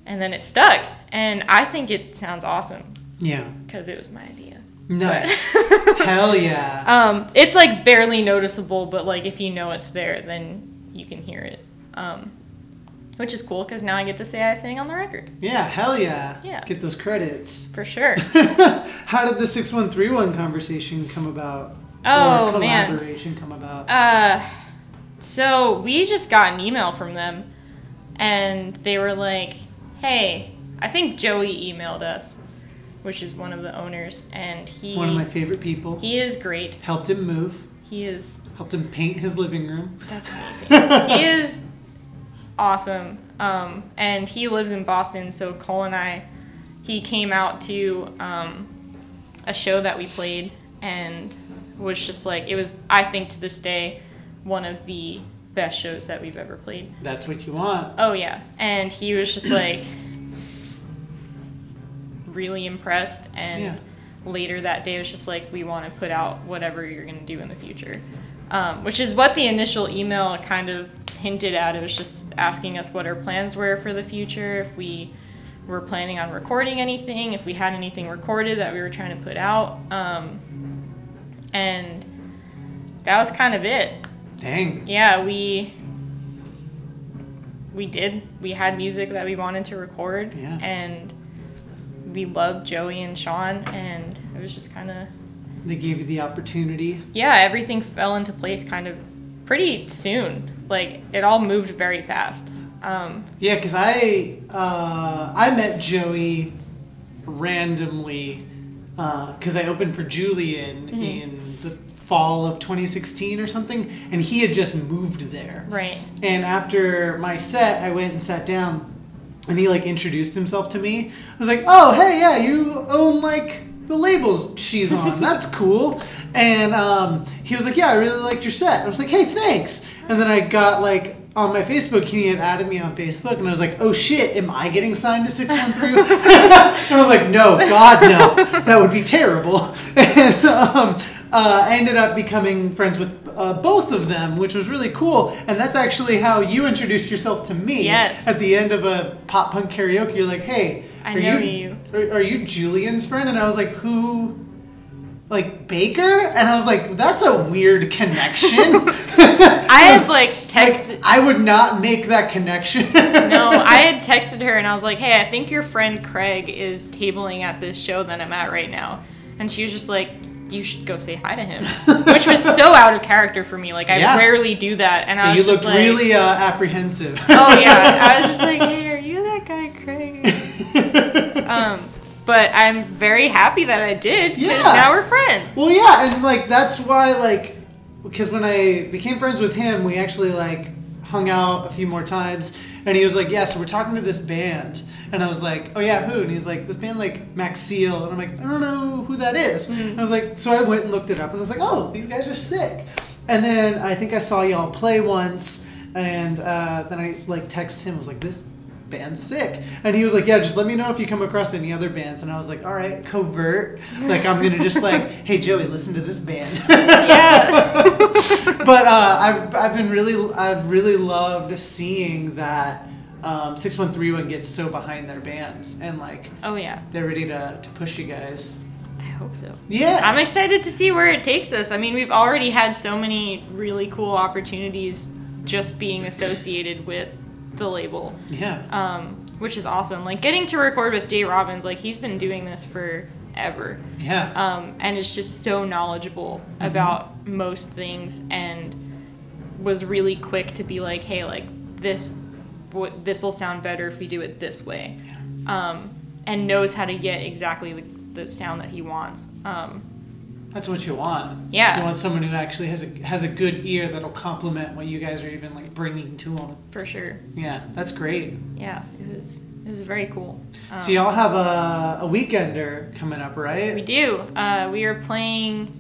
And then it stuck. And I think it sounds awesome Yeah. because it was my idea. Nice. *laughs* Hell yeah. Um, it's like barely noticeable, but like if you know it's there, then you can hear it. Um, which is cool because now I get to say I sang on the record Yeah, hell yeah. Yeah. Get those credits. for sure. *laughs* How did the 6131 conversation come about? Oh, or man. come about? Uh, so we just got an email from them, and they were like, "Hey, I think Joey emailed us, which is one of the owners, and he One of my favorite people. he is great. Helped him move. He is Helped him paint his living room. That's amazing. *laughs* he is awesome. Um, and he lives in Boston, so Cole and I, he came out to um, a show that we played and was just like, it was, I think to this day, one of the best shows that we've ever played. That's what you want. Oh, yeah. And he was just *clears throat* like, really impressed. And Yeah. later that day was just like, we want to put out whatever you're going to do in the future. Um, which is what the initial email kind of hinted at. It was just asking us what our plans were for the future, if we were planning on recording anything, if we had anything recorded that we were trying to put out. Um, and that was kind of it Dang. yeah we we did we had music that we wanted to record Yeah. and we loved joey and sean and it was just kind of They gave you the opportunity. yeah everything fell into place kind of pretty soon like it all moved very fast um, Yeah, because I uh, I met Joey randomly because I opened for Julien Mm-hmm. in the fall of 2016 or something, and he had just moved there. right And after my set, I went and sat down, and he like introduced himself to me. I was like, "Oh, hey, yeah, you own like the label she's *laughs* on. That's cool." And um, he was like, "Yeah, I really liked your set." I was like, "Hey, thanks." And then I got like on my Facebook, he had added me on Facebook, and I was like, "Oh shit, am I getting signed to Six One Three? *laughs* *laughs* and I was like, "No, God, no, that would be terrible." *laughs* And um, uh, I ended up becoming friends with uh, both of them, which was really cool. And that's actually how you introduced yourself to me. Yes. At the end of a pop punk karaoke, you're like, "Hey, I know you, you." Are, are you Julien's friend?" And I was like, "Who?" Like Baker, and I was like, "That's a weird connection." *laughs* i had like texted Like, I would not make that connection. no i had *laughs* texted her and i was like hey i think your friend craig is tabling at this show that i'm at right now and she was just like you should go say hi to him which was so *laughs* out of character for me like i Yeah. rarely do that and i was you just looked like really uh, apprehensive. oh yeah i was just like hey are you that guy craig um but i'm very happy that i did because Yeah. now we're friends Well, yeah, and like that's why like because when I became friends with him, we actually like hung out a few more times, and he was like, "Yeah, so we're talking to this band," and I was like, "Oh yeah, who?" And he's like, "This band like Macseal," and I'm like, "I don't know who that is." And I was like, so I went and looked it up, and I was like, "Oh, these guys are sick." And then I think I saw y'all play once, and uh, then I like texted him. I was like, "This." Band's sick. And he was like yeah just let me know if you come across any other bands. And i was like all right covert. *laughs* Like i'm gonna just like hey joey listen to this band. Yeah. *laughs* But uh, I've, I've been really I've really loved seeing that um, 6131 gets so behind their bands and like oh yeah. they're ready to, to push you guys. I hope so. Yeah. I'm excited to see where it takes us. I mean, we've already had so many really cool opportunities just being associated with the label, yeah um, which is awesome. Like getting to record with Jay Robbins, like he's been doing this for ever. Yeah. Um, and is just so knowledgeable about most things and was really quick to be like, hey, like this, what this will sound better if we do it this way. Um, and knows how to get exactly the, the sound that he wants. Um, That's what you want. Yeah. You want someone who actually has a has a good ear that'll complement what you guys are even like bringing to them. for sure. Yeah, that's great. Yeah, it was it was very cool. Um, so y'all have a, a weekender coming up, right? We do. Uh, we are playing.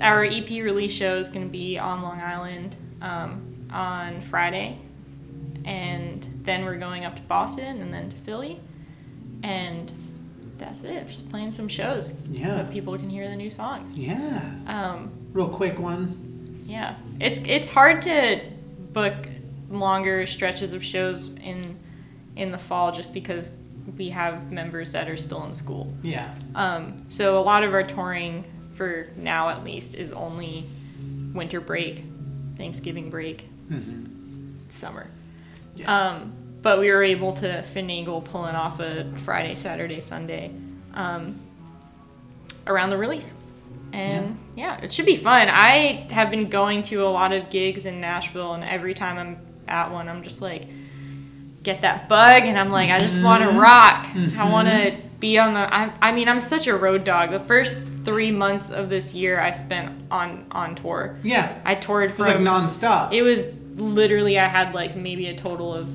Our EP release show is going to be on Long Island um, on Friday, and then we're going up to Boston and then to Philly, and that's it. Just playing some shows Yeah. so people can hear the new songs. Yeah. Um, Real quick one. yeah, it's it's hard to book longer stretches of shows in in the fall just because we have members that are still in school. Yeah. Um, so a lot of our touring, for now at least, is only winter break, Thanksgiving break, Mm-hmm. summer. Yeah. Um, but we were able to finagle pulling off a Friday, Saturday, Sunday um, around the release. And yeah. it should be fun. I have been going to a lot of gigs in Nashville, and every time I'm at one, I'm just like, get that bug, and I'm like, I just want to rock. I want to be on the. I, I mean, I'm such a road dog. The first three months of this year, I spent on on tour. yeah. I toured was like nonstop. it was literally I had like maybe a total of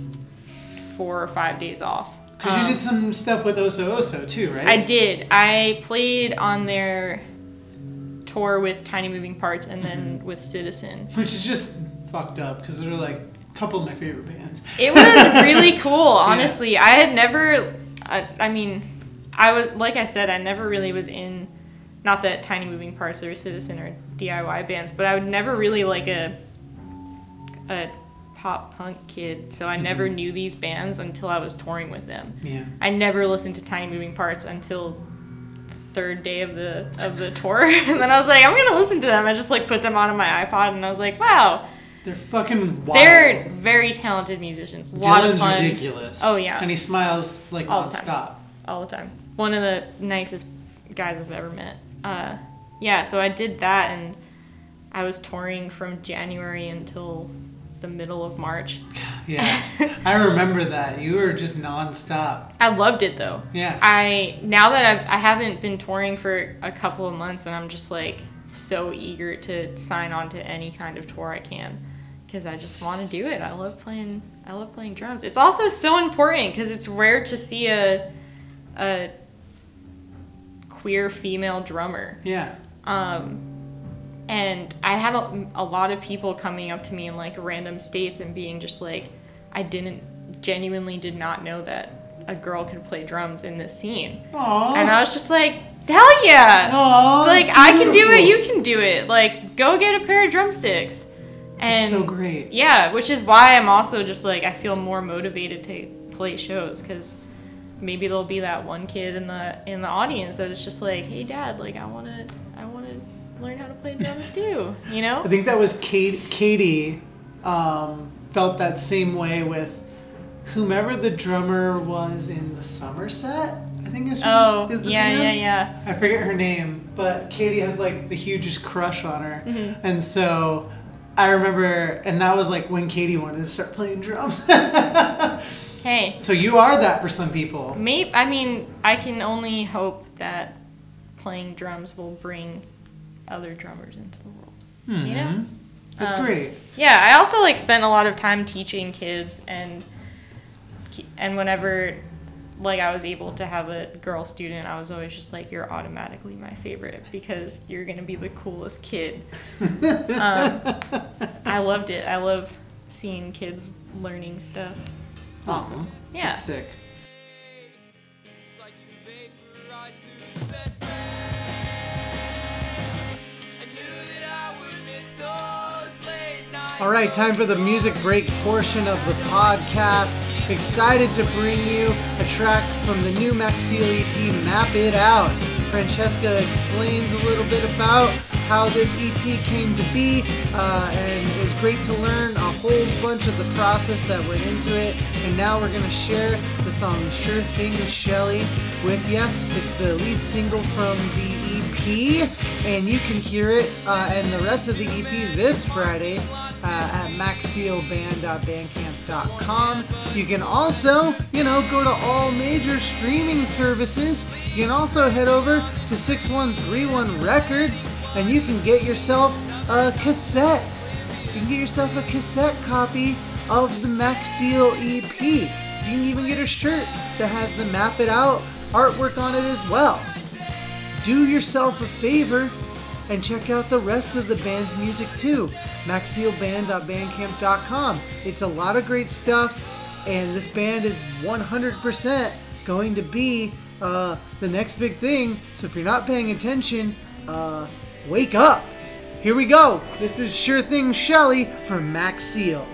four or five days off. Because Um, you did some stuff with Oso Oso too, right? I did. I played on their tour with Tiny Moving Parts and then with Citizen. Which is just fucked up because they're like a couple of my favorite bands. It was really *laughs* cool, honestly. I had never. I, I mean, I was like I said, I never really was in. Not that Tiny Moving Parts or Citizen or DIY bands, but I would never really like a a pop punk kid, so I never knew these bands until I was touring with them. Yeah. I never listened to Tiny Moving Parts until the third day of the of the tour, *laughs* and then I was like, I'm gonna listen to them. I just like put them on my iPod, and I was like, wow, They're fucking wild. they're very talented musicians. A lot Dylan's of fun ridiculous. Oh, yeah. And he smiles like All the time. nonstop. all the time. One of the nicest guys I've ever met. Uh, yeah, so I did that, and I was touring from January until the middle of March. Yeah. I remember that. You were just nonstop. I loved it though. Yeah. I now that I've, I haven't been touring for a couple of months, and I'm just like so eager to sign on to any kind of tour I can, because I just want to do it. I love playing. I love playing drums. It's also so important because it's rare to see a a queer female drummer. Yeah. Um, and I had a, a lot of people coming up to me in like random states and being just like, I didn't genuinely did not know that a girl could play drums in this scene. Aww. And I was just like, hell yeah! Aw, like I can do it, you can do it. Like go get a pair of drumsticks. And It's so great. Yeah, which is why I'm also just like I feel more motivated to play shows because maybe there'll be that one kid in the in the audience that is just like, hey dad, like I wanna learn how to play drums too. You know? I think that was Kate, Katie um, felt that same way with whomever the drummer was in the Somerset. I think is, Oh, is the yeah, yeah, band. yeah. I forget her name, but Katie has like the hugest crush on her, Mm-hmm. and so I remember, and that was like when Katie wanted to start playing drums. *laughs* Hey, so you are that for some people. maybe I mean I can only hope that playing drums will bring other drummers into the world. You know? Mhm. That's Um, great. Yeah, I also like spent a lot of time teaching kids and and whenever like I was able to have a girl student, I was always just like you're automatically my favorite because you're going to be the coolest kid. *laughs* um, I loved it. I love seeing kids learning stuff. Awesome. Yeah. That's sick. All right, time for the music break portion of the podcast. Excited to bring you a track from the new Macseal EP, Map It Out. Francesca explains a little bit about how this EP came to be, uh, and it was great to learn a whole bunch of the process that went into it. And now we're gonna share the song "Sure Thing" with Shelly with you. It's the lead single from the EP, and you can hear it uh, and the rest of the EP this Friday uh, at macsealband.bandcamp.com. You can also, you know, go to all major streaming services. You can also head over to 6131 Records and you can get yourself a cassette. You can get yourself a cassette copy of the Macseal EP. You can even get a shirt that has the Map It Out artwork on it as well. Do yourself a favor and check out the rest of the band's music too. MacsealBand.bandcamp.com. It's a lot of great stuff, and this band is 100% going to be uh, the next big thing. So if you're not paying attention, uh, wake up. Here we go. This is Sure Thing Shelly from Macseal.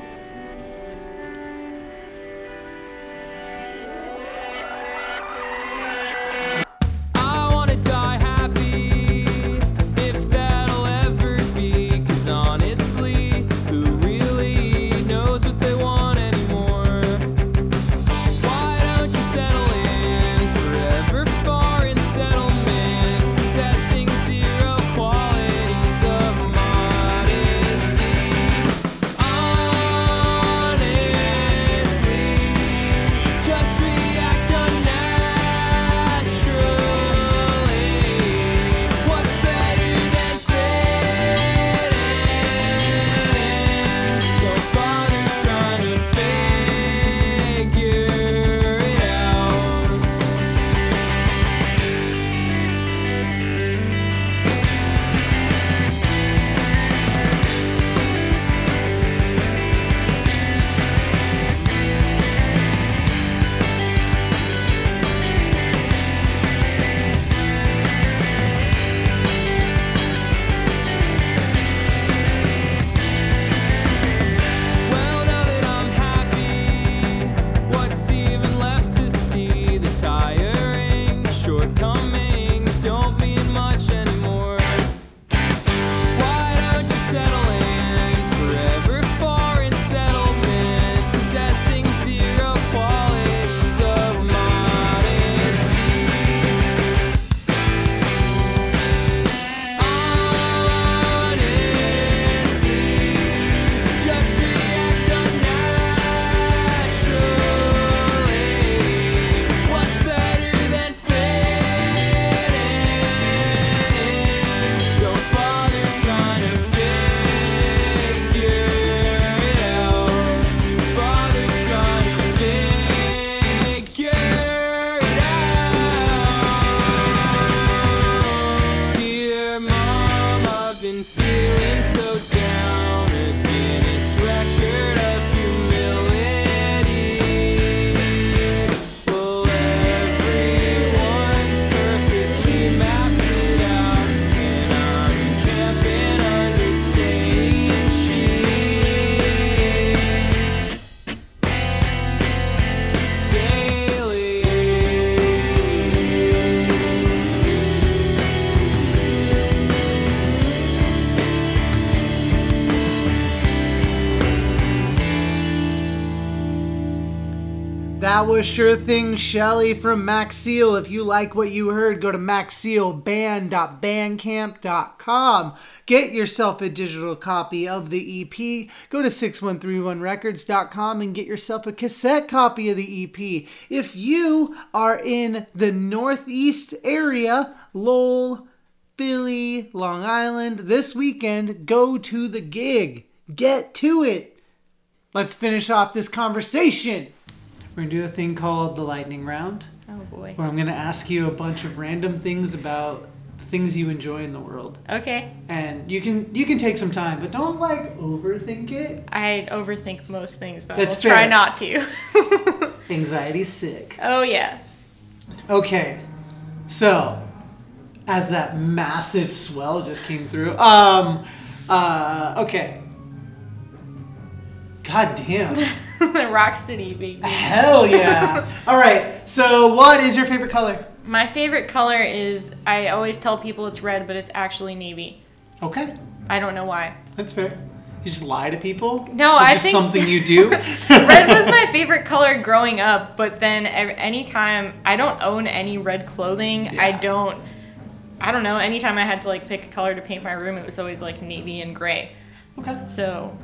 Was Sure Thing Shelly from Macseal. If you like what you heard, go to macsealband.bandcamp.com. Get yourself a digital copy of the EP. Go to 6131records.com and get yourself a cassette copy of the EP. If you are in the Northeast area, Lowell, Philly, Long Island, this weekend, go to the gig. Get to it. Let's finish off this conversation. We're gonna do a thing called the lightning round, Oh boy. where I'm gonna ask you a bunch of random things about things you enjoy in the world, Okay. and you can you can take some time, but don't like overthink it. I overthink most things, but That's I'll try not to. *laughs* Anxiety's sick. oh yeah. Okay, so as that massive swell just came through, um, uh, okay. God damn. *laughs* Rock City, baby. Hell yeah. *laughs* All right. So, what is your favorite color? My favorite color is I always tell people it's red, but it's actually navy. Okay, I don't know why. that's fair. You just lie to people? No, It's I just think- something you do. *laughs* red was my favorite color growing up, but then anytime I don't own any red clothing, I don't. I don't know. Anytime I had to like pick a color to paint my room, it was always like navy and gray. Okay, So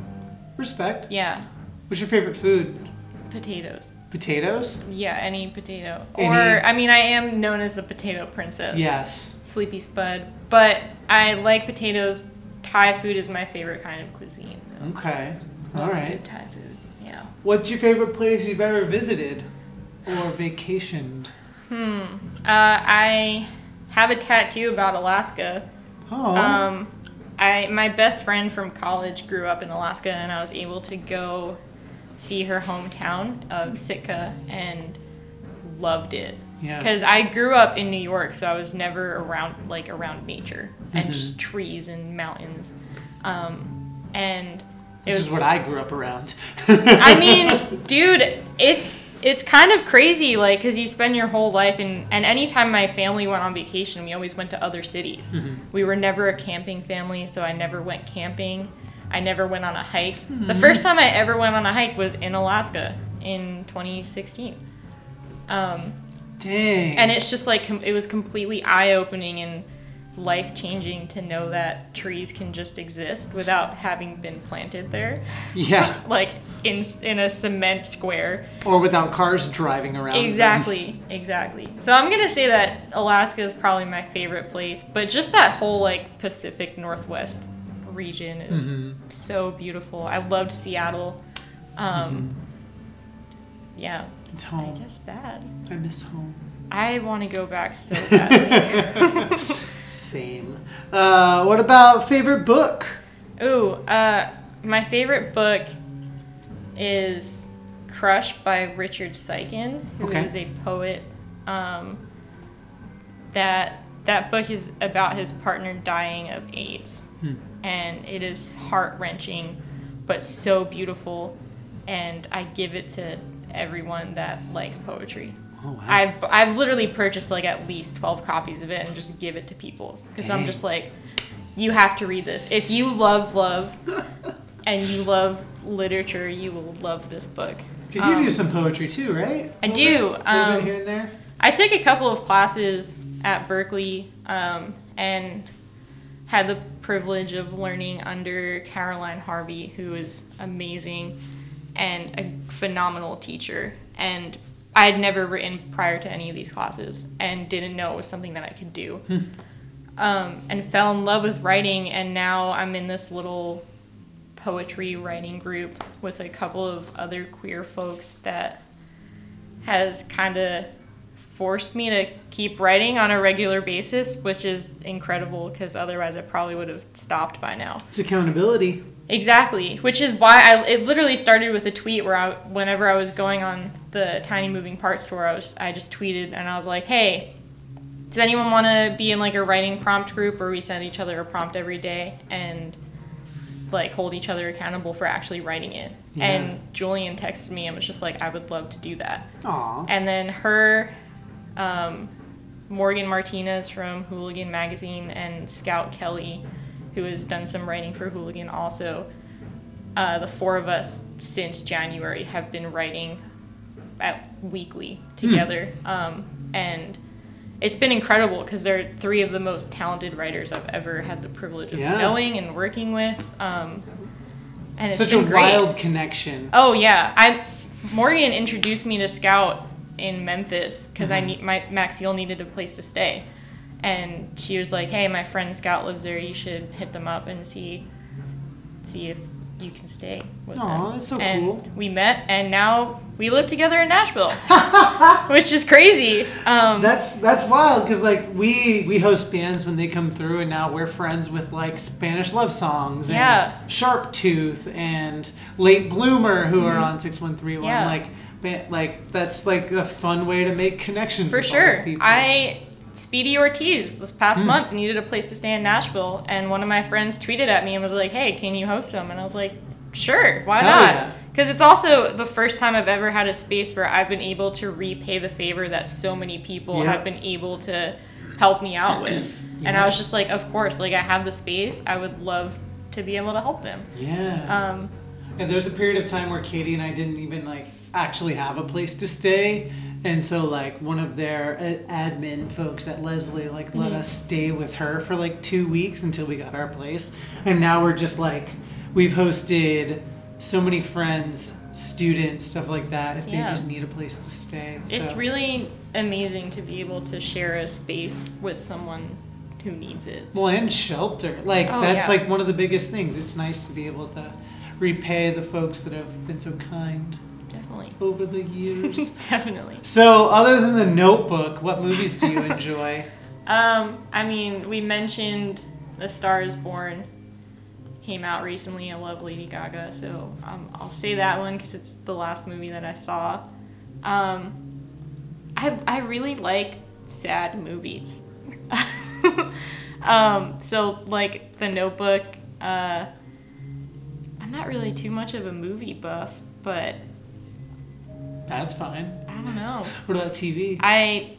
respect. yeah, What's your favorite food? potatoes. Potatoes? Yeah, any potato. Any- Or I mean, I am known as the potato princess. Yes. Sleepy Spud, but I like potatoes. Thai food is my favorite kind of cuisine. Okay. All right. Good Thai food. Yeah. What's your favorite place you've ever visited or vacationed? Hmm. Uh, I have a tattoo about Alaska. Oh. Um, I my best friend from college grew up in Alaska, and I was able to go see her hometown of Sitka and loved it. Yeah. Because I grew up in New York, so I was never around like around nature and Mhm. just trees and mountains. Um, and it Which was is what I grew up around. *laughs* I mean, *laughs* dude, it's it's kind of crazy, like, because you spend your whole life in, and anytime my family went on vacation, we always went to other cities. Mhm. We were never a camping family, so I never went camping. I never went on a hike. The first time I ever went on a hike was in Alaska in 2016. Um, Dang. and it's just like it was completely eye opening and life changing to know that trees can just exist without having been planted there yeah. *laughs* like in in a cement square. Or without cars driving around. them. Exactly, exactly. So I'm gonna say that Alaska is probably my favorite place, but just that whole like Pacific Northwest region is Mhm. so beautiful. I loved Seattle. Um, Yeah, It's home. I home. guess that. I miss home. I want to go back so *laughs* badly. Same. Uh, what about favorite book? Ooh, uh, my favorite book is Crush by Richard Siken, who is Okay. a poet. Um, that that book is about his partner dying of AIDS, Hmm. And it is heart wrenching, but so beautiful. And I give it to everyone that likes poetry. Oh wow. I've I've literally purchased like at least twelve copies of it and just give it to people because I'm just like, you have to read this. If you love love *laughs* and you love literature, you will love this book. Because you Um, do some poetry too, right? I do. Bit um, here and there. I took a couple of classes at Berklee um, and had the privilege of learning under Caroline Harvey, who is amazing and a phenomenal teacher. And I had never written prior to any of these classes and didn't know it was something that I could do. um, and fell in love with writing, and now I'm in this little poetry writing group with a couple of other queer folks that has kind of forced me to keep writing on a regular basis, which is incredible because otherwise I probably would have stopped by now. It's accountability. Exactly, which is why I it literally started with a tweet where I whenever I was going on the Tiny Moving Parts tour, I was I just tweeted and I was like, "Hey, does anyone want to be in like a writing prompt group where we send each other a prompt every day and like hold each other accountable for actually writing it?" Yeah. And Julien texted me and was just like, "I would love to do that." Aw. And then her, um, Morgan Martinez from Hooligan Magazine, and Scout Kelly, who has done some writing for Hooligan also. Uh, the four of us since January have been writing at weekly together, um, and it's been incredible because they're three of the most talented writers I've ever had the privilege of Yeah. knowing and working with. Um, and it's Such a great. wild connection. Oh yeah, I Morgan introduced me to Scout in Memphis because Mm-hmm. I need my Macseal needed a place to stay, and she was like, "Hey, my friend Scout lives there. You should hit them up and see see if you can stay with Aw, them." that's so and cool. We met, and now we live together in Nashville, *laughs* which is crazy. Um, That's that's wild because like we we host bands when they come through, and now we're friends with like Spanish love songs and Yeah. Sharp Tooth and Late Bloomer who are on six one three one. Mm-hmm. Like like that's like a fun way to make connections For sure. I Speedy Ortiz this past month needed a place to stay in Nashville, and one of my friends tweeted at me and was like, "Hey, can you host them?" And I was like, "Sure, why Hell not?" yeah. because it's also the first time I've ever had a space where I've been able to repay the favor that so many people Yeah. have been able to help me out with. And I was just like, of course, like I have the space. I would love to be able to help them. Yeah. Um, And there's a period of time where Katie and I didn't even like actually have a place to stay. And so like one of their admin folks at Leslie like let mm-hmm. us stay with her for like 2 weeks until we got our place. And now we're just like we've hosted so many friends, students, stuff like that if Yeah. they just need a place to stay. it's really amazing to be able to share a space with someone who needs it. Well, and shelter. Like Oh, that's yeah. like one of the biggest things. It's nice to be able to repay the folks that have been so kind Definitely. over the years. *laughs* Definitely. so, other than the Notebook, what movies do you enjoy? Um, I mean, we mentioned The Star is Born came out recently. I love Lady Gaga, so um, I'll say that one because it's the last movie that I saw. Um, I I really like sad movies. *laughs* um, so like The Notebook. Uh, I'm not really too much of a movie buff, but That's fine. I don't know. *laughs* What about TV? I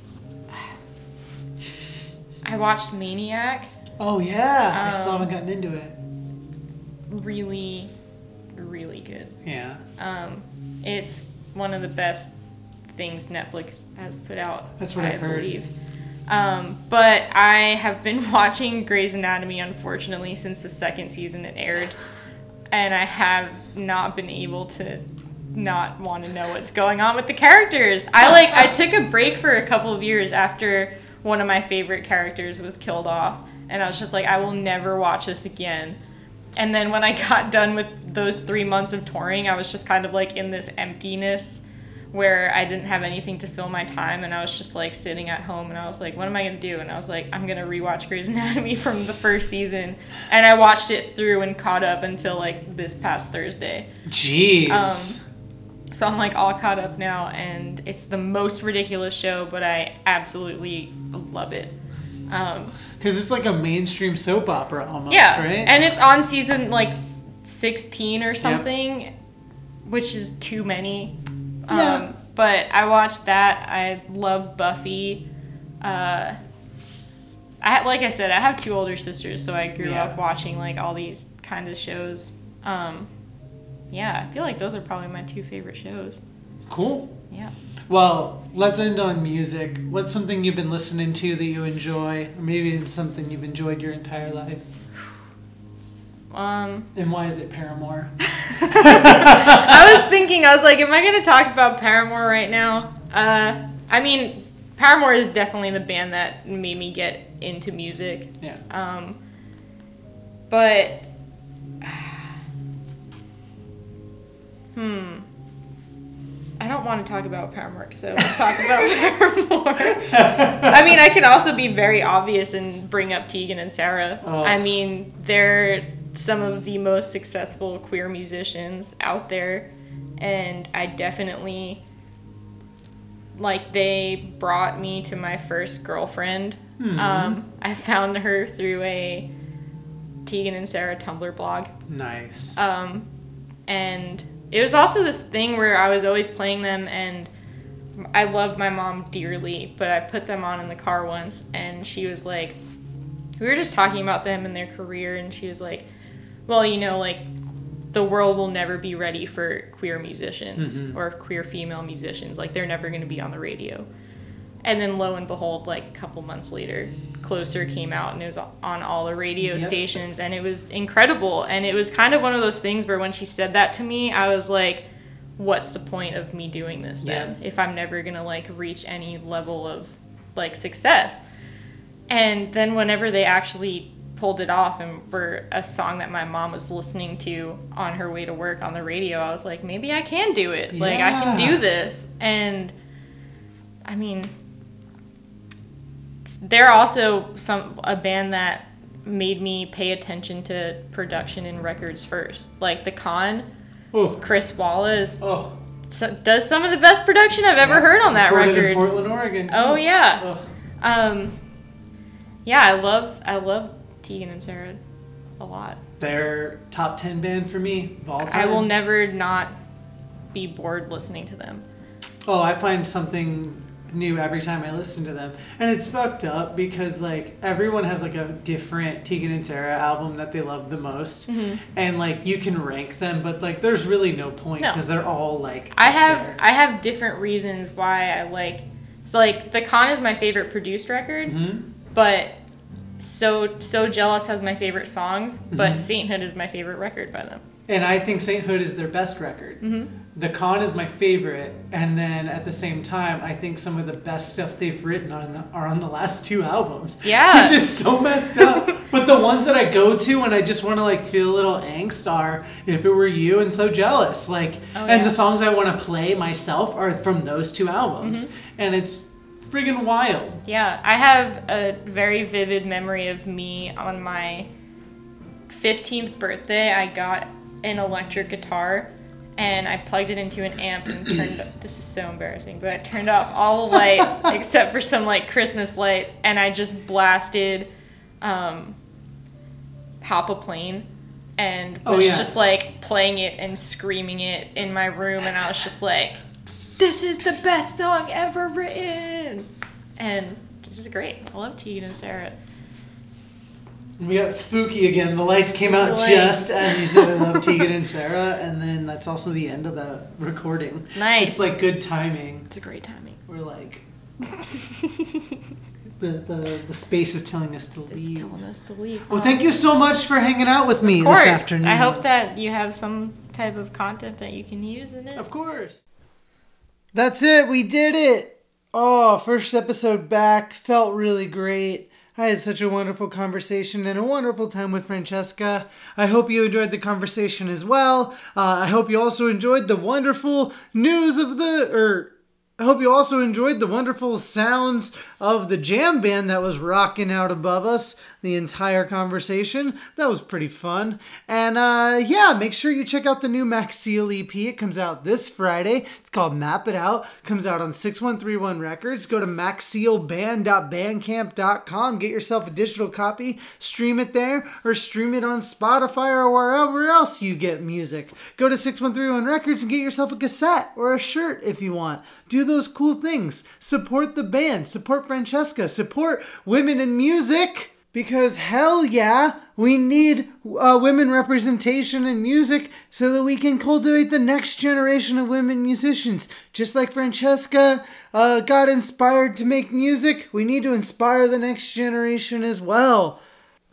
I watched Maniac. Oh yeah, I still Um, haven't gotten into it. Really, really good. Yeah, Um, it's one of the best things Netflix has put out. That's what I I've heard. believe. Um, but I have been *laughs* watching Grey's Anatomy, unfortunately, since the second season it aired, and I have not been able to not want to know what's going on with the characters. I like I took a break for a couple of years after one of my favorite characters was killed off, and I was just like, I will never watch this again. And then when I got done with those three months of touring, I was just kind of like in this emptiness where I didn't have anything to fill my time, and I was just like sitting at home, and I was like, what am I gonna do? And I was like, I'm gonna rewatch Grey's Anatomy *laughs* from the first season, and I watched it through and caught up until like this past Thursday. jeez. Um, So I'm like all caught up now, and it's the most ridiculous show, but I absolutely love it. Um, Because it's like a mainstream soap opera almost, yeah, right? and it's on season like 16 or something, which is too many. Yeah. Um, but I watched that. I love Buffy. Uh, I like I said, I have two older sisters, so I grew Yeah. up watching like all these kind of shows. Um, yeah, I feel like those are probably my two favorite shows. cool. Yeah. Well, let's end on music. What's something you've been listening to that you enjoy, or maybe it's something you've enjoyed your entire life? Um, And why is it Paramore? *laughs* I was thinking, I was like, am I going to talk about Paramore right now? Uh, I mean, Paramore is definitely the band that made me get into music. Yeah. Um, but, hmm. I don't want to talk about Paramore because I want to talk about *laughs* Paramore. I mean, I can also be very obvious and bring up Tegan and Sara. Oh. I mean, they're some of the most successful queer musicians out there, and I definitely like they brought me to my first girlfriend. Hmm. Um, I found her through a Tegan and Sara Tumblr blog. Nice. Um, and it was also this thing where I was always playing them, and I loved my mom dearly, but I put them on in the car once, and she was like, we were just talking about them and their career, and she was like, well, you know, like, the world will never be ready for queer musicians Mhm. or queer female musicians. Like, they're never going to be on the radio. And then lo and behold, like a couple months later, Closer came out and it was on all the radio Yep. stations and it was incredible. And it was kind of one of those things where when she said that to me, I was like, what's the point of me doing this then if I'm never going to like reach any level of like success? And then whenever they actually pulled it off and were a song that my mom was listening to on her way to work on the radio, I was like, maybe I can do it. Like I can do this. And I mean, they're also some a band that made me pay attention to production and records first. Like the Con, oh, Chris Walla oh. does some of the best production I've ever heard on that Recorded in record. Portland, Oregon. too. Oh yeah. Oh. Um, yeah, I love I love Tegan and Sara a lot. They're top ten band for me. I will never not be bored listening to them. Oh, I find something new every time I listen to them. And it's fucked up because like everyone has like a different Tegan and Sara album that they love the most. Mm-hmm. And like you can rank them, but like there's really no point No. because they're all like I have there. I have different reasons why I like so like The Con is my favorite produced record, Mhm. but so so jealous has my favorite songs, Mm-hmm. but Sainthood is my favorite record by them. And I think Sainthood is their best record. Mm-hmm. The Con is my favorite, and then at the same time, I think some of the best stuff they've written on the, are on the last two albums. Yeah. *laughs* which is so messed up. but the ones that I go to when I just want to like feel a little angst are "If It Were You" and "So Jealous." Like, Oh, and the songs I want to play myself are from those two albums, Mm-hmm. and it's friggin' wild. Yeah, I have a very vivid memory of me on my 15th birthday. I got an electric guitar and I plugged it into an amp and turned this is so embarrassing, but I turned off all the lights *laughs* except for some like Christmas lights and I just blasted um Hop a Plane and Oh, was yeah. just like playing it and screaming it in my room and I was just like this is the best song ever written. And it's just great. I love Tegan and Sara. We got spooky again. The lights came out just as you said. I love Tegan and Sara, and then that's also the end of the recording. Nice. It's like good timing. It's a great timing. We're like. *laughs* The, the, the space is telling us to It's leave. telling us to leave. Well, thank you so much for hanging out with me Of course. this afternoon. I hope that you have some type of content that you can use in it. Of course. That's it. We did it. Oh, first episode back. Felt really great. I had such a wonderful conversation and a wonderful time with Francesca. I hope you enjoyed the conversation as well. Uh, I hope you also enjoyed the wonderful news of the, or I hope you also enjoyed the wonderful sounds of the jam band that was rocking out above us the entire conversation. That was pretty fun. And uh, yeah, make sure you check out the new Macseal EP. It comes out this Friday. It's called Map It Out. Comes out on 6131 Records. Go to macsealband.bandcamp.com. Get yourself a digital copy, stream it there, or stream it on Spotify or wherever else you get music. Go to 6131 Records and get yourself a cassette or a shirt if you want. Do those cool things. Support the band. Support Francesca. Support women in music. Because hell yeah, we need uh, women representation in music so that we can cultivate the next generation of women musicians. Just like Francesca uh, got inspired to make music, we need to inspire the next generation as well.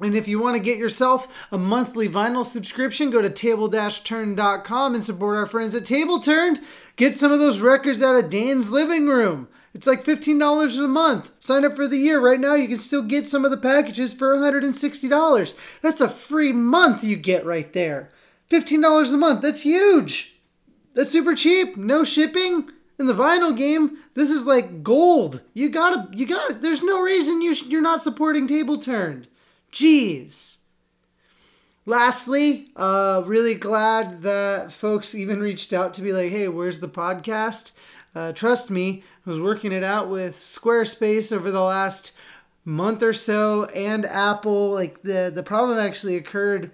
And if you want to get yourself a monthly vinyl subscription, go to table-turn.com and support our friends at Table Turned. Get some of those records out of Dan's living room. It's like $15 a month. Sign up for the year. Right now, you can still get some of the packages for $160. That's a free month you get right there. $15 a month. That's huge. That's super cheap. No shipping. In the vinyl game, this is like gold. You gotta, you gotta, there's no reason you sh- you're not supporting Table Turned. Jeez. Lastly, uh, really glad that folks even reached out to be like, hey, where's the podcast? Uh, trust me, I was working it out with Squarespace over the last month or so and Apple. Like the the problem actually occurred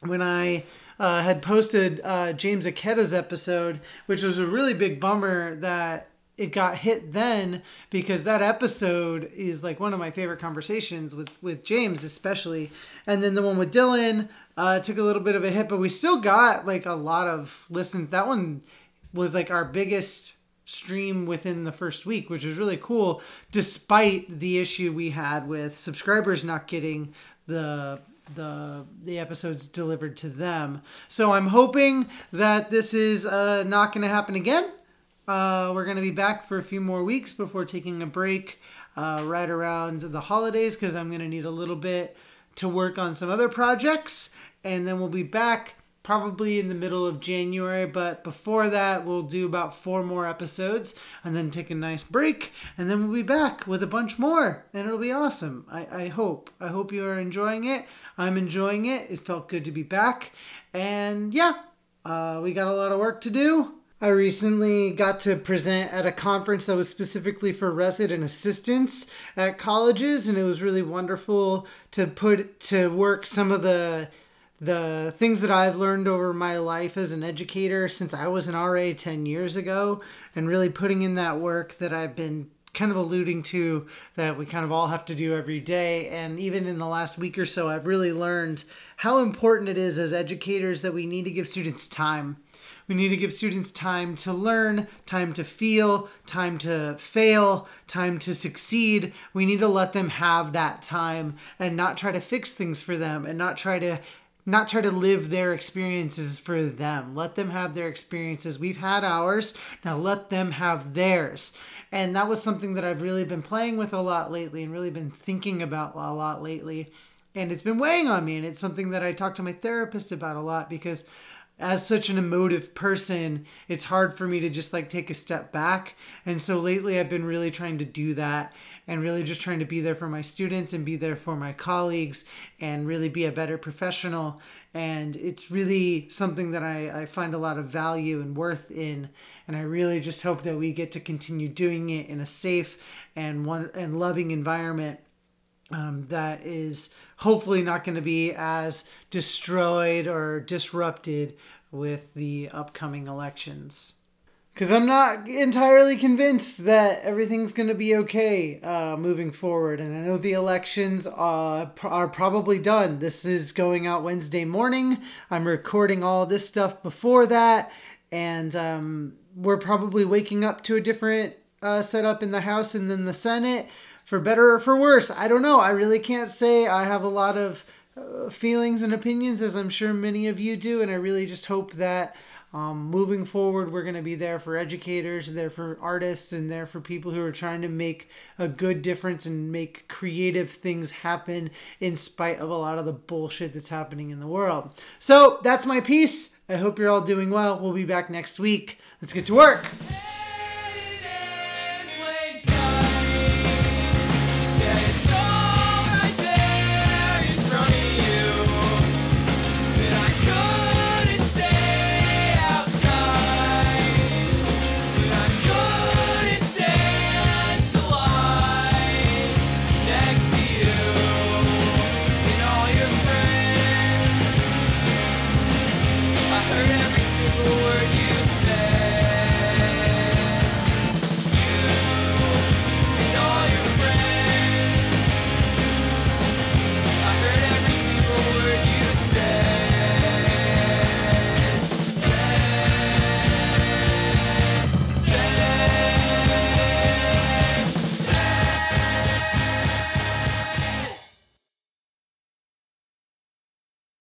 when I uh, had posted uh, James Akeda's episode, which was a really big bummer that it got hit then because that episode is like one of my favorite conversations with with James especially, and then the one with Dylan uh, took a little bit of a hit, but we still got like a lot of listens. That one was like our biggest stream within the first week, which was really cool, despite the issue we had with subscribers not getting the the the episodes delivered to them. So I'm hoping that this is uh, not going to happen again. Uh, we're going to be back for a few more weeks before taking a break uh, right around the holidays because I'm going to need a little bit to work on some other projects, and then we'll be back probably in the middle of January. But before that, we'll do about four more episodes and then take a nice break, and then we'll be back with a bunch more, and it'll be awesome. I, I hope. I hope you are enjoying it. I'm enjoying it. It felt good to be back, and yeah, uh, we got a lot of work to do. I recently got to present at a conference that was specifically for resident assistants at colleges, and it was really wonderful to put to work some of the the things that I've learned over my life as an educator since I was an RA 10 years ago and really putting in that work that I've been kind of alluding to that we kind of all have to do every day. And even in the last week or so, I've really learned how important it is as educators that we need to give students time. We need to give students time to learn, time to feel, time to fail, time to succeed. We need to let them have that time and not try to fix things for them and not try to not try to live their experiences for them. Let them have their experiences. We've had ours. Now let them have theirs. And that was something that I've really been playing with a lot lately and really been thinking about a lot lately. And it's been weighing on me. And it's something that I talk to my therapist about a lot because as such an emotive person, it's hard for me to just like take a step back. And so lately I've been really trying to do that and really just trying to be there for my students and be there for my colleagues and really be a better professional. And it's really something that I, I find a lot of value and worth in. And I really just hope that we get to continue doing it in a safe and one and loving environment um, that is hopefully not going to be as destroyed or disrupted with the upcoming elections. Because I'm not entirely convinced that everything's going to be okay uh, moving forward. And I know the elections are probably done. This is going out Wednesday morning. I'm recording all this stuff before that. And um, we're probably waking up to a different uh, setup in the House and then the Senate for better or for worse. I don't know. I really can't say. I have a lot of uh, feelings and opinions, as I'm sure many of you do, and I really just hope that um, moving forward, we're going to be there for educators, there for artists, and there for people who are trying to make a good difference and make creative things happen in spite of a lot of the bullshit that's happening in the world. So that's my piece. I hope you're all doing well. We'll be back next week. Let's get to work.